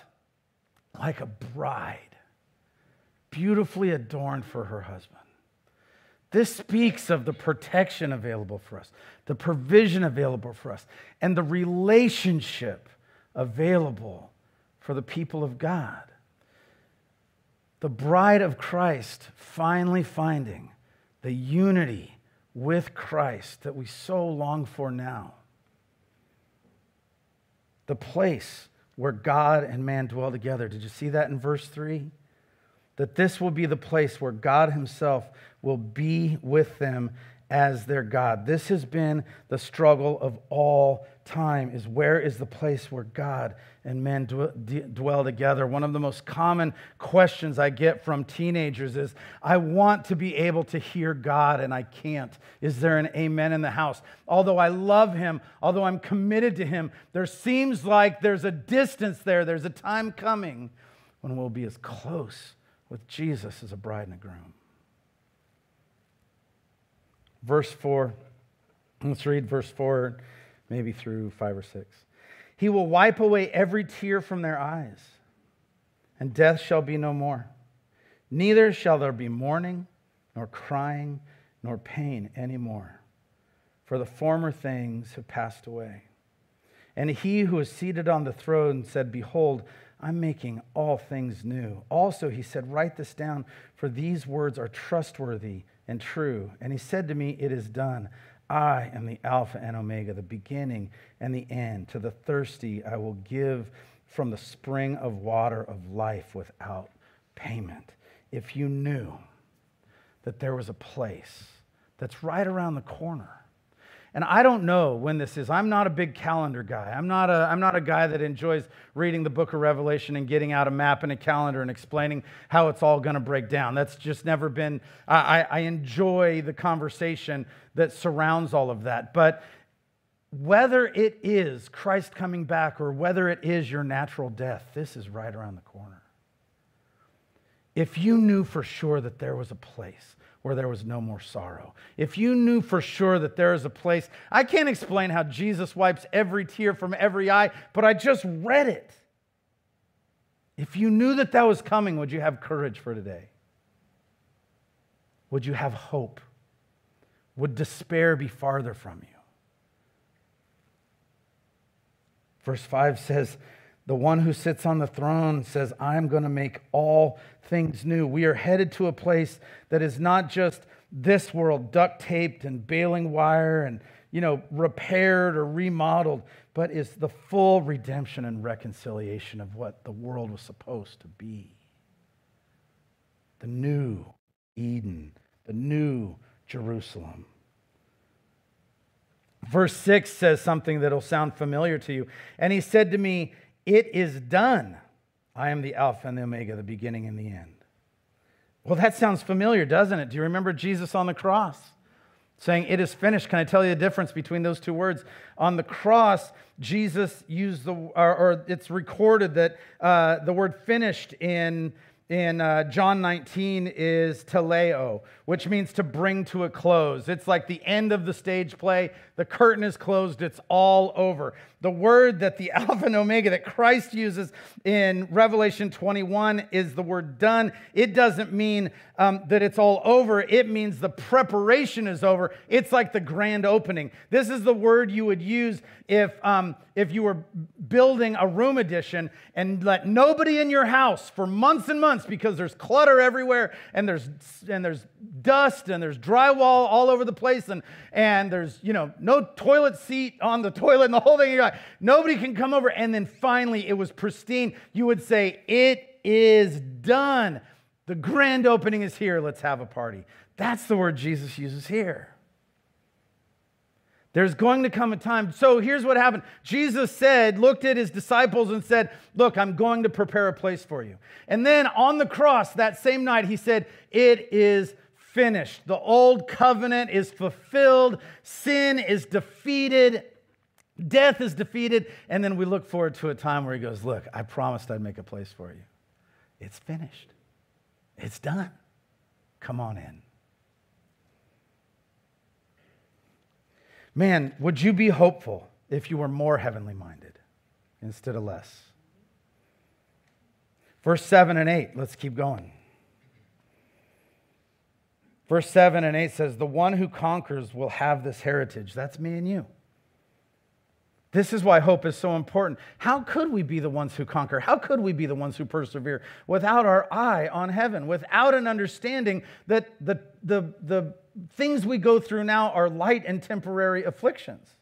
Like a bride, beautifully adorned for her husband. This speaks of the protection available for us, the provision available for us, and the relationship available for the people of God. The bride of Christ finally finding the unity with Christ that we so long for now. The place where God and man dwell together. Did you see that in verse 3? That this will be the place where God Himself will be with them as their God. This has been the struggle of all time is where is the place where God and men dwell together. One of the most common questions I get from teenagers is I want to be able to hear God and I can't. Is there an amen in the house? Although I love him, although I'm committed to him, there seems like there's a distance there. There's a time coming when we'll be as close with Jesus as a bride and a groom. Verse 4, let's read verse 4, maybe through 5 or 6. He will wipe away every tear from their eyes, and death shall be no more. Neither shall there be mourning, nor crying, nor pain anymore, for the former things have passed away. And he who is seated on the throne said, Behold, I'm making all things new. Also, he said, Write this down, for these words are trustworthy and true. And he said to me, It is done. I am the Alpha and Omega, the beginning and the end. To the thirsty, I will give from the spring of water of life without payment. If you knew that there was a place that's right around the corner and I don't know when this is. I'm not a big calendar guy. I'm not a, I'm not a guy that enjoys reading the book of Revelation and getting out a map and a calendar and explaining how it's all going to break down. That's just never been, I, I enjoy the conversation that surrounds all of that. But whether it is Christ coming back or whether it is your natural death, this is right around the corner. If you knew for sure that there was a place where there was no more sorrow. If you knew for sure that there is a place, I can't explain how Jesus wipes every tear from every eye, but I just read it. If you knew that that was coming, would you have courage for today? Would you have hope? Would despair be farther from you? Verse 5 says, The one who sits on the throne says, I'm going to make all things new. We are headed to a place that is not just this world duct taped and baling wire and you know repaired or remodeled, but is the full redemption and reconciliation of what the world was supposed to be. The new Eden, the new Jerusalem. Verse 6 says something that'll sound familiar to you. And he said to me, It is done. I am the Alpha and the Omega, the beginning and the end. Well, that sounds familiar, doesn't it? Do you remember Jesus on the cross saying, It is finished? Can I tell you the difference between those two words? On the cross, Jesus used the, or, or it's recorded that uh, the word finished in in uh, John 19 is teleo, which means to bring to a close. It's like the end of the stage play. The curtain is closed, it's all over. The word that the [LAUGHS] Alpha and Omega that Christ uses in Revelation 21 is the word done. It doesn't mean um, that it's all over, it means the preparation is over. It's like the grand opening. This is the word you would use if, um, if you were building a room addition and let nobody in your house for months and months because there's clutter everywhere and there's, and there's dust and there's drywall all over the place and, and there's, you know, no toilet seat on the [LAUGHS] toilet and the whole thing. You're Like, nobody can come over. And then finally it was pristine. You would say, It is done. The grand opening is here. Let's have a party. That's the word Jesus uses here. There's going to come a time. So here's what happened Jesus said, looked at his disciples and said, Look, I'm going to prepare a place for you. And then on the cross that same night, he said, It is finished. The old covenant is fulfilled, sin is defeated, death is defeated. And then we look forward to a time where he goes, Look, I promised I'd make a place for you. It's finished, it's done. Come on in. Man, would you be hopeful if you were more heavenly minded instead of less? Verse 7 and 8, let's keep going. Verse 7 and 8 says, The one who conquers will have this heritage. That's me and you. This is why hope is so important. How could we be the ones who conquer? How could we be the ones who persevere without our eye on heaven, without an understanding that the, the, the things we go through now are light and temporary afflictions?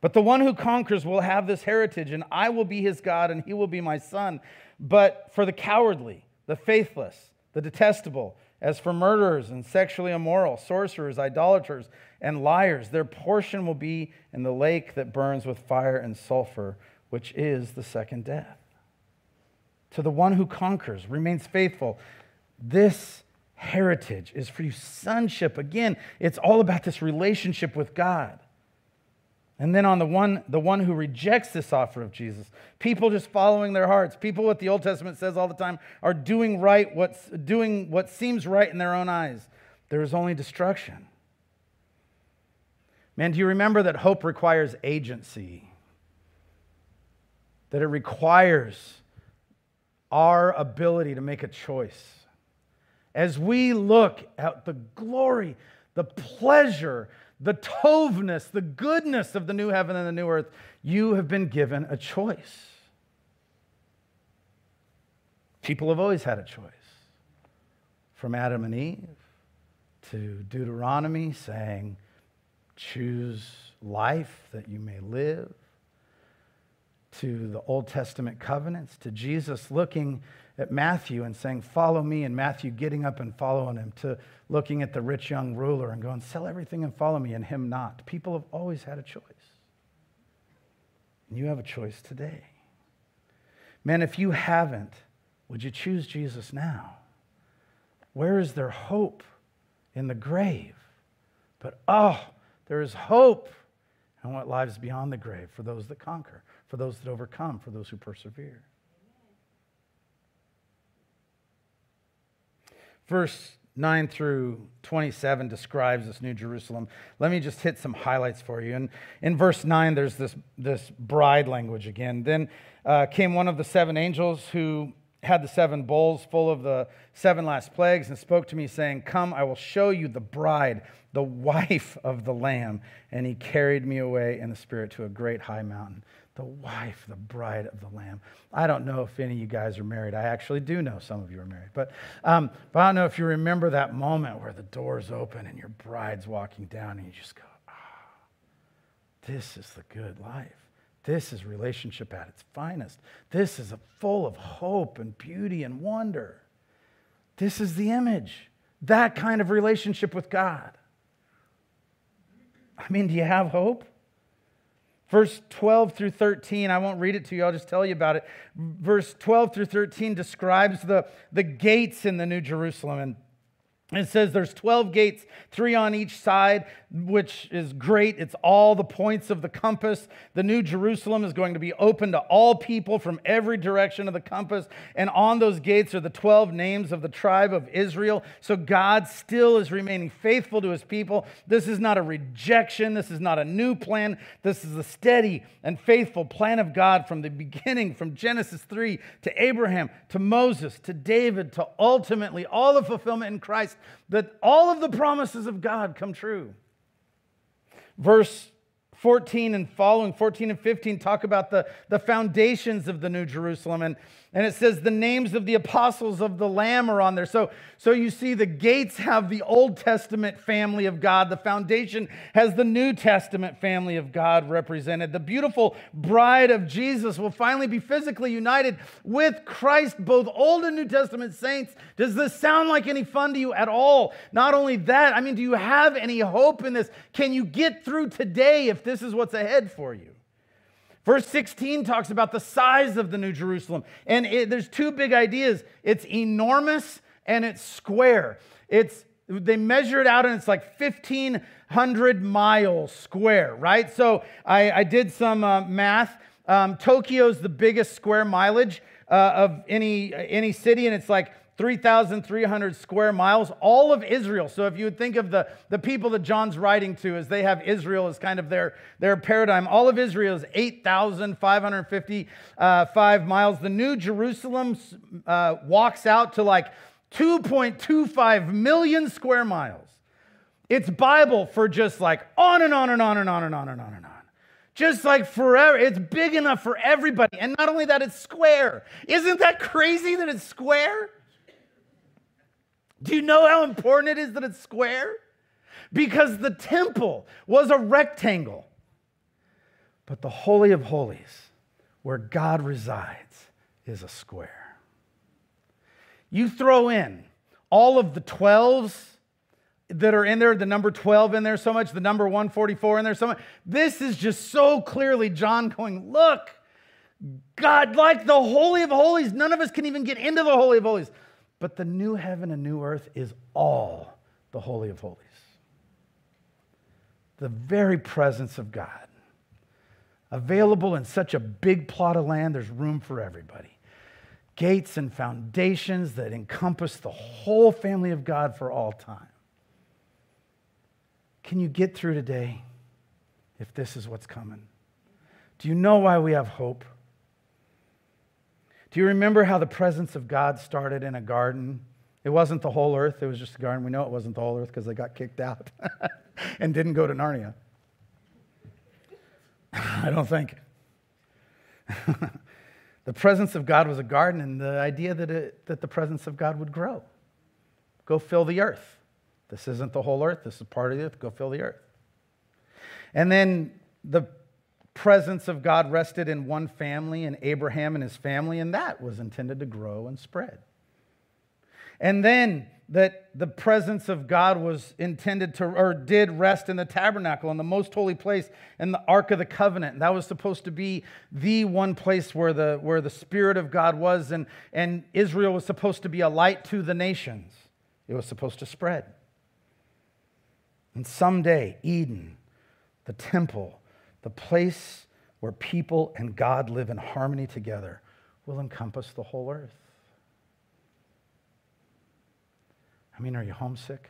But the one who conquers will have this heritage, and I will be his God, and he will be my son. But for the cowardly, the faithless, the detestable, As for murderers and sexually immoral, sorcerers, idolaters, and liars, their portion will be in the lake that burns with fire and sulfur, which is the second death. To the one who conquers, remains faithful, this heritage is for you. Sonship, again, it's all about this relationship with God. And then on the one, the one who rejects this offer of Jesus, people just following their hearts, people what the Old Testament says all the time are doing right, what's doing what seems right in their own eyes. There is only destruction. Man, do you remember that hope requires agency? That it requires our ability to make a choice. As we look at the glory, the pleasure, the tovness, the goodness of the new heaven and the new earth, you have been given a choice. People have always had a choice. From Adam and Eve to Deuteronomy saying, choose life that you may live, to the Old Testament covenants, to Jesus looking at Matthew and saying, Follow me, and Matthew getting up and following him, to looking at the rich young ruler and going, Sell everything and follow me, and him not. People have always had a choice. And you have a choice today. Man, if you haven't, would you choose Jesus now? Where is there hope? In the grave. But oh, there is hope in what lives beyond the grave for those that conquer, for those that overcome, for those who persevere. Verse 9 through 27 describes this New Jerusalem. Let me just hit some highlights for you. And in verse 9, there's this, this bride language again. Then uh, came one of the seven angels who had the seven bowls full of the seven last plagues and spoke to me, saying, Come, I will show you the bride, the wife of the Lamb. And he carried me away in the Spirit to a great high mountain the wife, the bride of the Lamb. I don't know if any of you guys are married. I actually do know some of you are married. But, um, but I don't know if you remember that moment where the doors open and your bride's walking down and you just go, ah, this is the good life. This is relationship at its finest. This is full of hope and beauty and wonder. This is the image. That kind of relationship with God. I mean, do you have hope? Verse 12 through 13, I won't read it to you, I'll just tell you about it. Verse 12 through 13 describes the, the gates in the New Jerusalem. And it says there's 12 gates, three on each side, which is great. It's all the points of the compass. The New Jerusalem is going to be open to all people from every direction of the compass. And on those gates are the 12 names of the tribe of Israel. So God still is remaining faithful to his people. This is not a rejection. This is not a new plan. This is a steady and faithful plan of God from the beginning, from Genesis 3 to Abraham, to Moses, to David, to ultimately all the fulfillment in Christ that all of the promises of God come true. Verse 14 and following, 14 and 15, talk about the, the foundations of the New Jerusalem. And and it says the names of the apostles of the Lamb are on there. So, so you see, the gates have the Old Testament family of God. The foundation has the New Testament family of God represented. The beautiful bride of Jesus will finally be physically united with Christ, both Old and New Testament saints. Does this sound like any fun to you at all? Not only that, I mean, do you have any hope in this? Can you get through today if this is what's ahead for you? Verse 16 talks about the size of the New Jerusalem. And it, there's two big ideas it's enormous and it's square. It's they measure it out and it's like 1500 miles square right so i, I did some uh, math um, tokyo's the biggest square mileage uh, of any any city and it's like 3,300 square miles, all of Israel. So if you would think of the, the people that John's writing to as they have Israel as kind of their, their paradigm, all of Israel is 8,555 miles. The New Jerusalem uh, walks out to like 2.25 million square miles. It's Bible for just like on and on and on and on and on and on and on. Just like forever. It's big enough for everybody. And not only that, it's square. Isn't that crazy that it's square? Do you know how important it is that it's square? Because the temple was a rectangle. But the Holy of Holies, where God resides, is a square. You throw in all of the 12s that are in there, the number 12 in there so much, the number 144 in there so much. This is just so clearly John going, look, God, like the Holy of Holies, none of us can even get into the Holy of Holies. But the new heaven and new earth is all the Holy of Holies. The very presence of God. Available in such a big plot of land, there's room for everybody. Gates and foundations that encompass the whole family of God for all time. Can you get through today if this is what's coming? Do you know why we have hope? Do you remember how the presence of God started in a garden? It wasn't the whole earth, it was just a garden. We know it wasn't the whole earth because they got kicked out [LAUGHS] and didn't go to Narnia. [LAUGHS] I don't think. [LAUGHS] the presence of God was a garden, and the idea that, it, that the presence of God would grow, go fill the earth. This isn't the whole earth, this is part of the earth. Go fill the earth. And then the presence of God rested in one family, in Abraham and his family, and that was intended to grow and spread. And then that the presence of God was intended to, or did rest in the tabernacle, in the most holy place, in the Ark of the Covenant. That was supposed to be the one place where the, where the Spirit of God was, and, and Israel was supposed to be a light to the nations. It was supposed to spread. And someday, Eden, the temple, the place where people and God live in harmony together, will encompass the whole earth. I mean, are you homesick?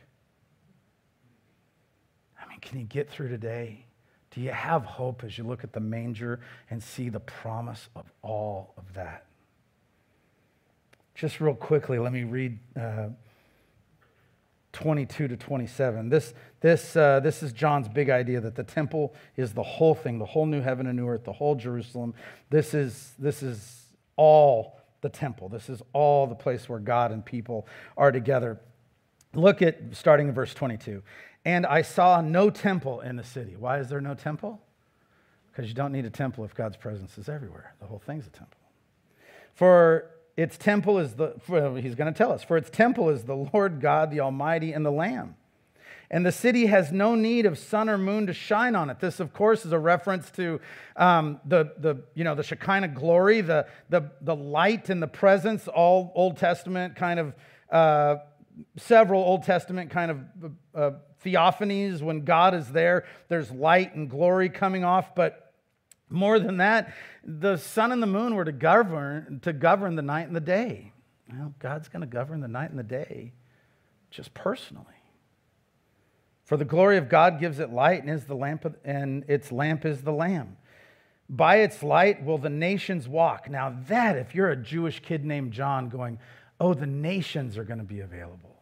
I mean, can you get through today? Do you have hope as you look at the manger and see the promise of all of that? Just real quickly, let me read uh, 22 to 27. This, this, uh, this is John's big idea that the temple is the whole thing, the whole new heaven and new earth, the whole Jerusalem. This is, this is all the temple. This is all the place where God and people are together. Look at starting in verse 22. And I saw no temple in the city. Why is there no temple? Because you don't need a temple if God's presence is everywhere. The whole thing's a temple. For its temple is the, he's going to tell us, for its temple is the Lord God, the Almighty, and the Lamb. And the city has no need of sun or moon to shine on it. This, of course, is a reference to um, the, the, you know, the Shekinah glory, the, the, the light and the presence, all Old Testament kind of, uh, several Old Testament kind of uh, theophanies. When God is there, there's light and glory coming off. But more than that, the sun and the moon were to govern, to govern the night and the day. Well, God's going to govern the night and the day just personally. For the glory of God gives it light, and is the lamp, and its lamp is the Lamb. By its light will the nations walk. Now, that, if you're a Jewish kid named John going, oh, the nations are going to be available.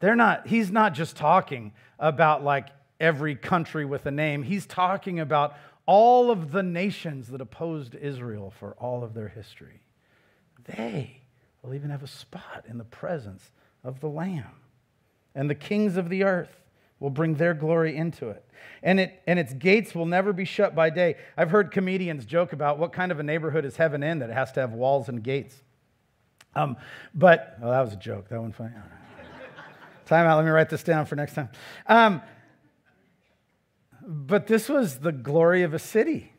They're not, he's not just talking about like every country with a name. He's talking about all of the nations that opposed Israel for all of their history. They will even have a spot in the presence of the Lamb. And the kings of the earth will bring their glory into it. And, it. and its gates will never be shut by day. I've heard comedians joke about what kind of a neighborhood is heaven in that it has to have walls and gates. Um, but, well, that was a joke. That one funny. Time out. Let me write this down for next time. Um, but this was the glory of a city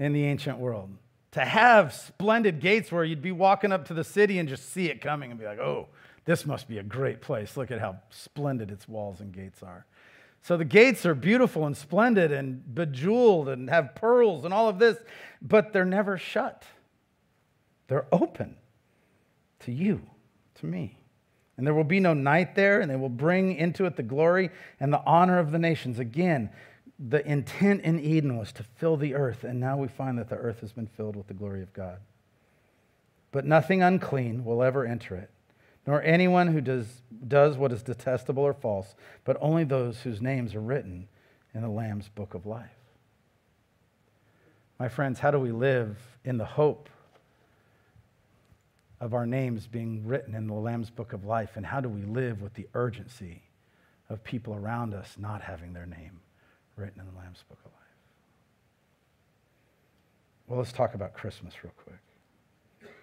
in the ancient world. To have splendid gates where you'd be walking up to the city and just see it coming and be like, oh, this must be a great place. Look at how splendid its walls and gates are. So the gates are beautiful and splendid and bejeweled and have pearls and all of this, but they're never shut. They're open to you, to me. And there will be no night there, and they will bring into it the glory and the honor of the nations. Again, the intent in Eden was to fill the earth, and now we find that the earth has been filled with the glory of God. But nothing unclean will ever enter it, nor anyone who does, does what is detestable or false, but only those whose names are written in the Lamb's book of life. My friends, how do we live in the hope of our names being written in the Lamb's book of life? And how do we live with the urgency of people around us not having their name written in the Lamb's Book of Life. Well, let's talk about Christmas real quick.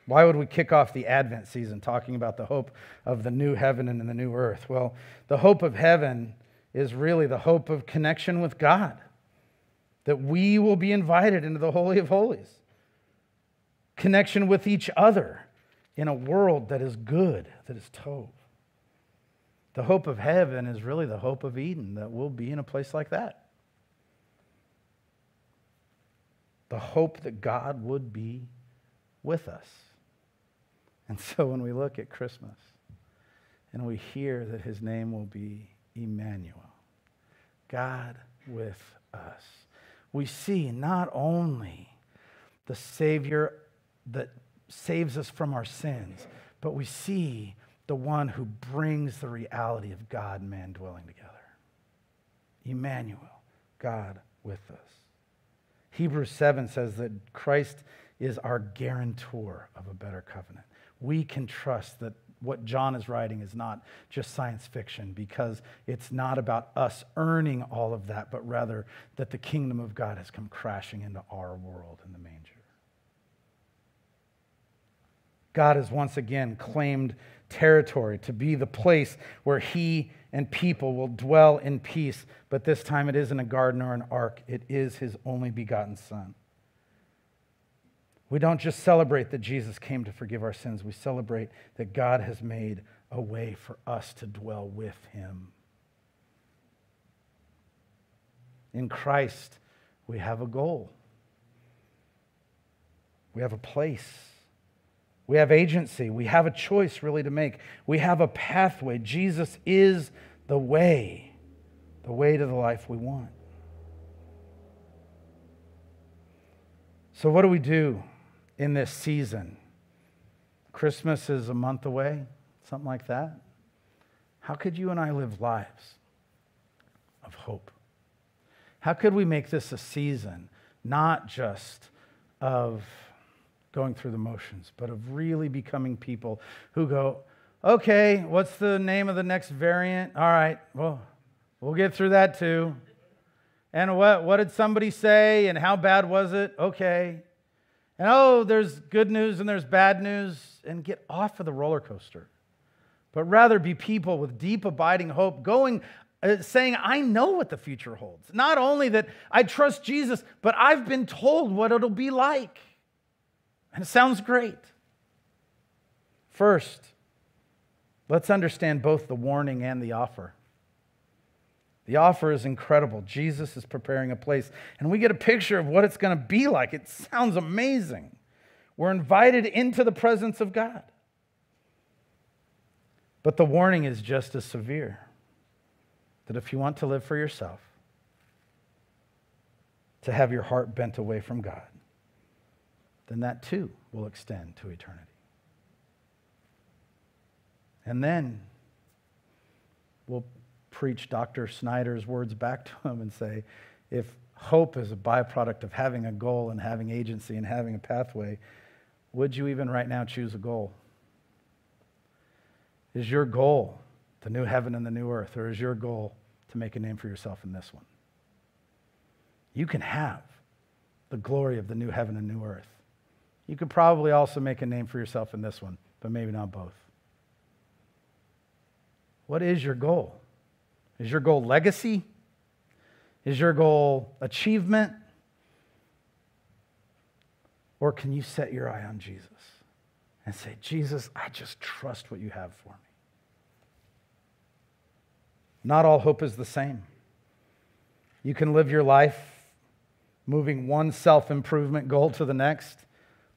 Why would we kick off the Advent season talking about the hope of the new heaven and the new earth? Well, the hope of heaven is really the hope of connection with God, that we will be invited into the Holy of Holies, connection with each other in a world that is good, that is tov. The hope of heaven is really the hope of Eden, that we'll be in a place like that. The hope that God would be with us. And [LAUGHS] so when we look at Christmas and we hear that his name will be Emmanuel, God with us, we see not only the Savior that saves us from our sins, but we see the one who brings the reality of God and man dwelling together. Emmanuel, God with us. Hebrews 7 says that Christ is our guarantor of a better covenant. We can trust that what John is writing is not just science fiction because it's not about us earning all of that, but rather that the kingdom of God has come crashing into our world in the manger. God has once again claimed territory to be the place where he and people will dwell in peace. But this time it isn't a garden or an ark, it is his only begotten Son. We don't just celebrate that Jesus came to forgive our sins, we celebrate that God has made a way for us to dwell with him. In Christ, we have a goal. We have a place. We have agency. We have a choice really to make. We have a pathway. Jesus is the way, the way to the life we want. So, what do we do in this season? Christmas is a month away, something like that. How could you and I live lives of hope? How could we make this a season not just of going through the motions, but of really becoming people who go, okay, what's the name of the next variant? All right, well, we'll get through that too. And what, what did somebody say and how bad was it? Okay. And oh, there's good news and there's bad news, and get off of the roller coaster. But rather be people with deep, abiding hope, going, uh, saying, I know what the future holds. Not only that I trust Jesus, but I've been told what it'll be like. And it sounds great. First, let's understand both the warning and the offer. The offer is incredible. Jesus is preparing a place, and we get a picture of what it's going to be like. It sounds amazing. We're invited into the presence of God. But the warning is just as severe that if you want to live for yourself, to have your heart bent away from God, then that too will extend to eternity. And then we'll preach Dr. Snyder's words back to him and say, if hope is a byproduct of having a goal and having agency and having a pathway, would you even right now choose a goal? Is your goal the new heaven and the new earth, or is your goal to make a name for yourself in this one? You can have the glory of the new heaven and new earth you could probably also make a name for yourself in this one, but maybe not both. What is your goal? Is your goal legacy? Is your goal achievement? Or can you set your eye on Jesus and say, Jesus, I just trust what you have for me? Not all hope is the same. You can live your life moving one self improvement goal to the next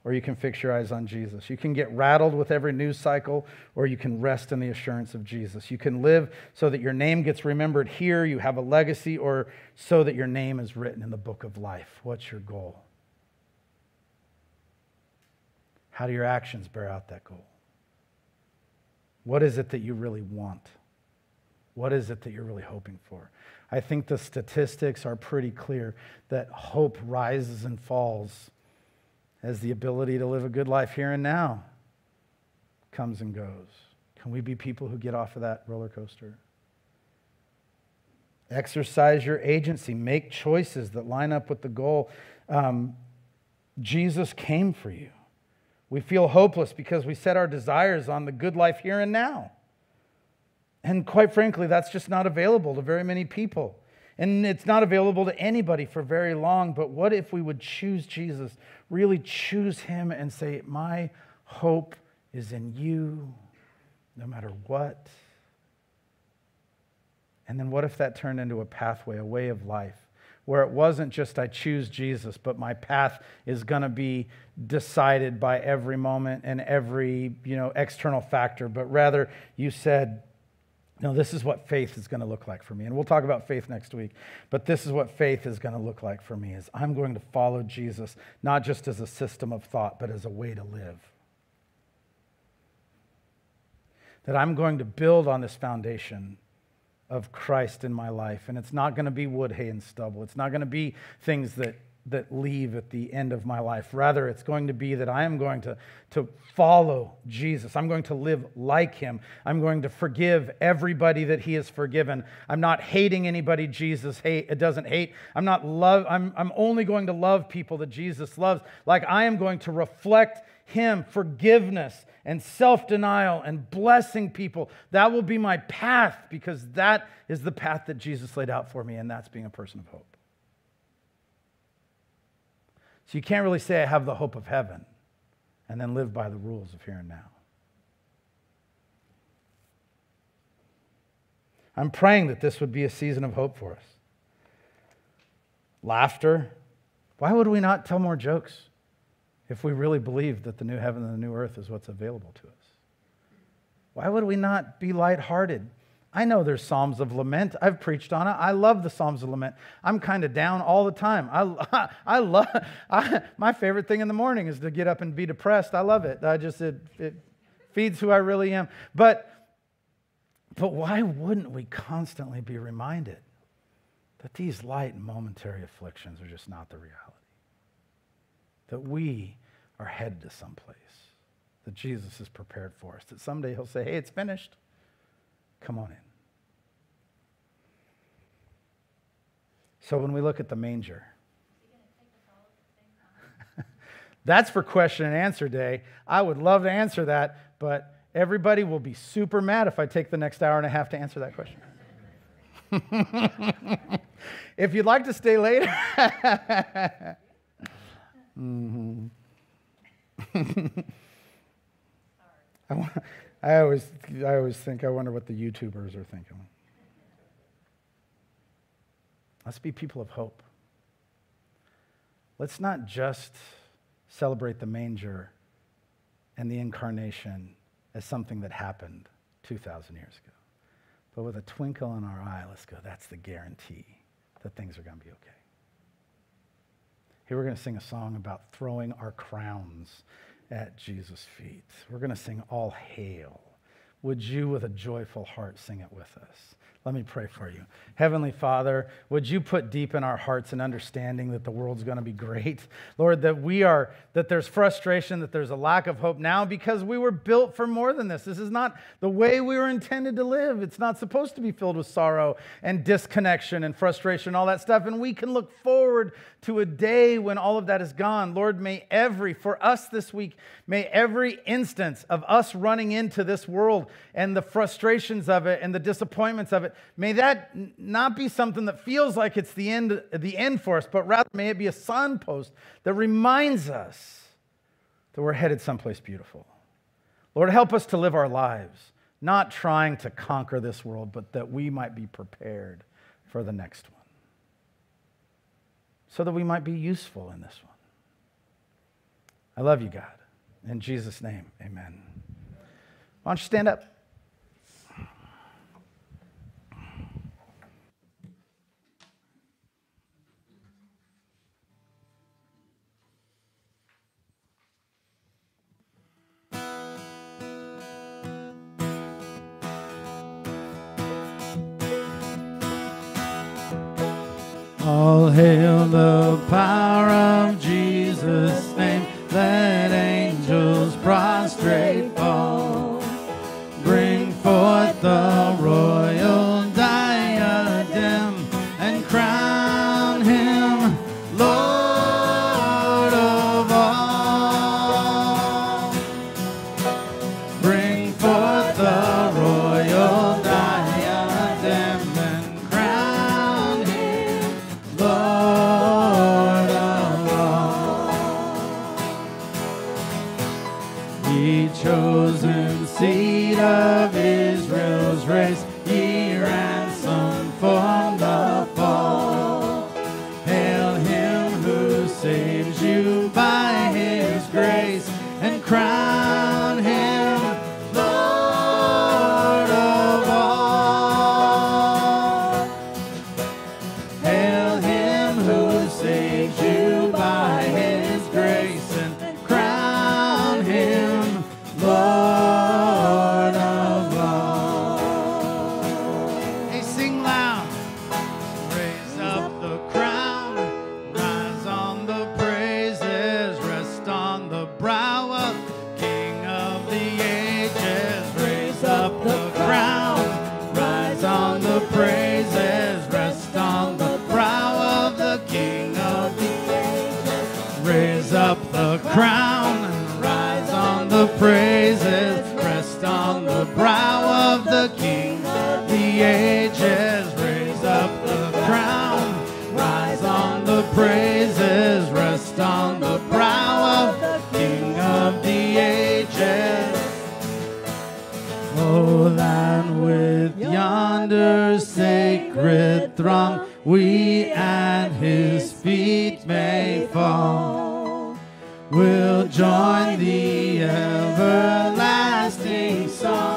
or you can fix your eyes on Jesus. You can get rattled with every news cycle, or you can rest in the assurance of Jesus. You can live so that your name gets remembered here, you have a legacy, or so that your name is written in the book of life. What's your goal? How do your actions bear out that goal? What is it that you really want? What is it that you're really hoping for? I think the statistics are pretty clear that hope rises and falls as the ability to live a good life here and now comes and goes. Can we be people who get off of that roller coaster? Exercise your agency. Make choices that line up with the goal. Um, Jesus came for you. We feel hopeless because we set our desires on the good life here and now. And quite frankly, that's just not available to very many people. And it's not available to anybody for very long. But what if we would choose Jesus, really choose Him, and say, My hope is in you, no matter what? And then what if that turned into a pathway, a way of life? where it wasn't just I choose Jesus, but my path is going to be decided by every moment and every, you know, external factor, but rather you said, no, this is what faith is going to look like for me. And we'll talk about faith next week. But this is what faith is going to look like for me is I'm going to follow Jesus not just as a system of thought, but as a way to live. That I'm going to build on this foundation of Christ in my life. And it's not going to be wood, hay, and stubble. It's not going to be things that, that leave at the end of my life. Rather, it's going to be that I am going to, to follow Jesus. I'm going to live like him. I'm going to forgive everybody that he has forgiven. I'm not hating anybody Jesus hate, uh, doesn't hate. I'm not love, I'm, I'm only going to love people that Jesus loves. Like I am going to reflect him forgiveness and self denial and blessing people. That will be my path because that is the path that Jesus laid out for me, and that's being a person of hope. So you can't really say, I have the hope of heaven and then live by the rules of here and now. I'm praying that this would be a season of hope for us. Laughter. Why would we not tell more jokes? if we really believe that the new heaven and the new earth is what's available to us? Why would we not be lighthearted? I know there's Psalms of Lament. I've preached on it. I love the Psalms of Lament. I'm kind of down all the time. I, [LAUGHS] I love, [LAUGHS] I, my favorite thing in the morning is to get up and be depressed. I love it. I just, it, it feeds who I really am. But, but why wouldn't we constantly be reminded that these light and momentary afflictions are just not the reality? that we are headed to someplace that Jesus has prepared for us, that someday he'll say, hey, it's finished. Come on in. So when we look at the manger, [LAUGHS] that's for question and answer day. I would love to answer that, but everybody will be super mad if I take the next hour and a half to answer that question. [LAUGHS] if you'd like to stay later, [LAUGHS] Mm-hmm. I, I, always, I always think, I wonder what the YouTubers are thinking. Let's be people of hope. Let's not just celebrate the manger and the incarnation as something that happened 2,000 years ago. But with a twinkle in our eye, let's go, that's the guarantee that things are going to be okay. Here we're going to sing a song about throwing our crowns at Jesus' feet. We're going to sing All Hail. Would you, with a joyful heart, sing it with us? Let me pray for you. Heavenly Father, would you put deep in our hearts an understanding that the world's going to be great? [LAUGHS] Lord, that we are, that there's frustration, that there's a lack of hope now because we were built for more than this. This is not the way we were intended to live. It's not supposed to be filled with sorrow and disconnection and frustration, all that stuff. And we can look forward to a day when all of that is gone. Lord, may every, for us this week, may every instance of us running into this world and the frustrations of it and the disappointments of it, may that not be something that feels like it's the end, the end for us, but rather may it be a signpost that reminds us that we're headed someplace beautiful. Lord, help us to live our lives, not trying to conquer this world, but that we might be prepared for the next one so that we might be useful in this one. I love you, God. In Jesus' name, amen. Why don't you stand up? All hail the power of Jesus' name. Let angels prostrate fall. Bring forth the your sacred throng, we at his feet may fall. We'll join the everlasting song.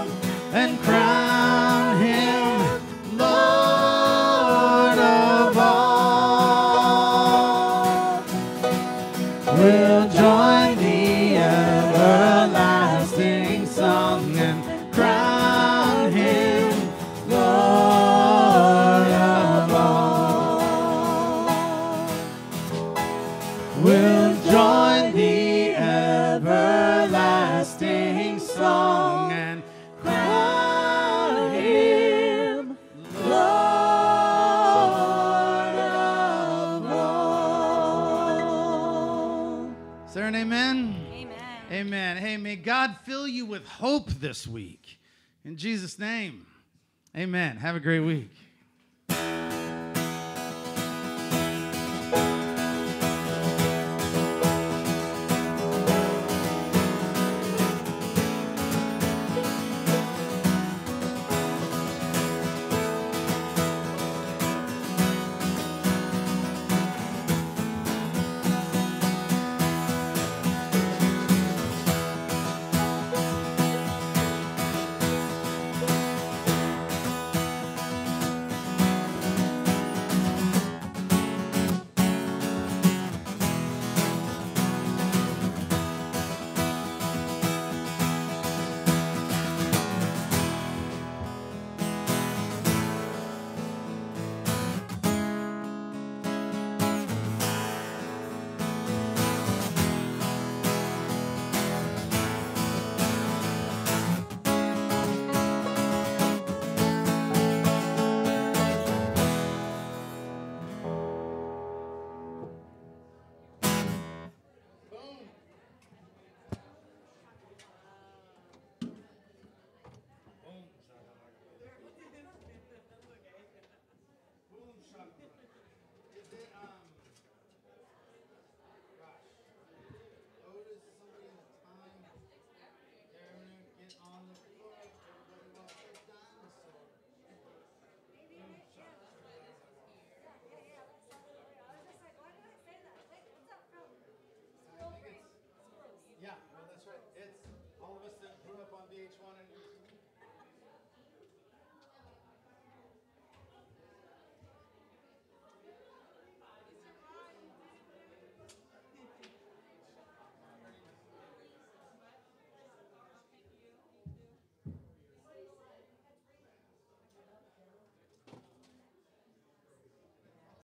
with hope this week. In Jesus' name, amen. Have a great week.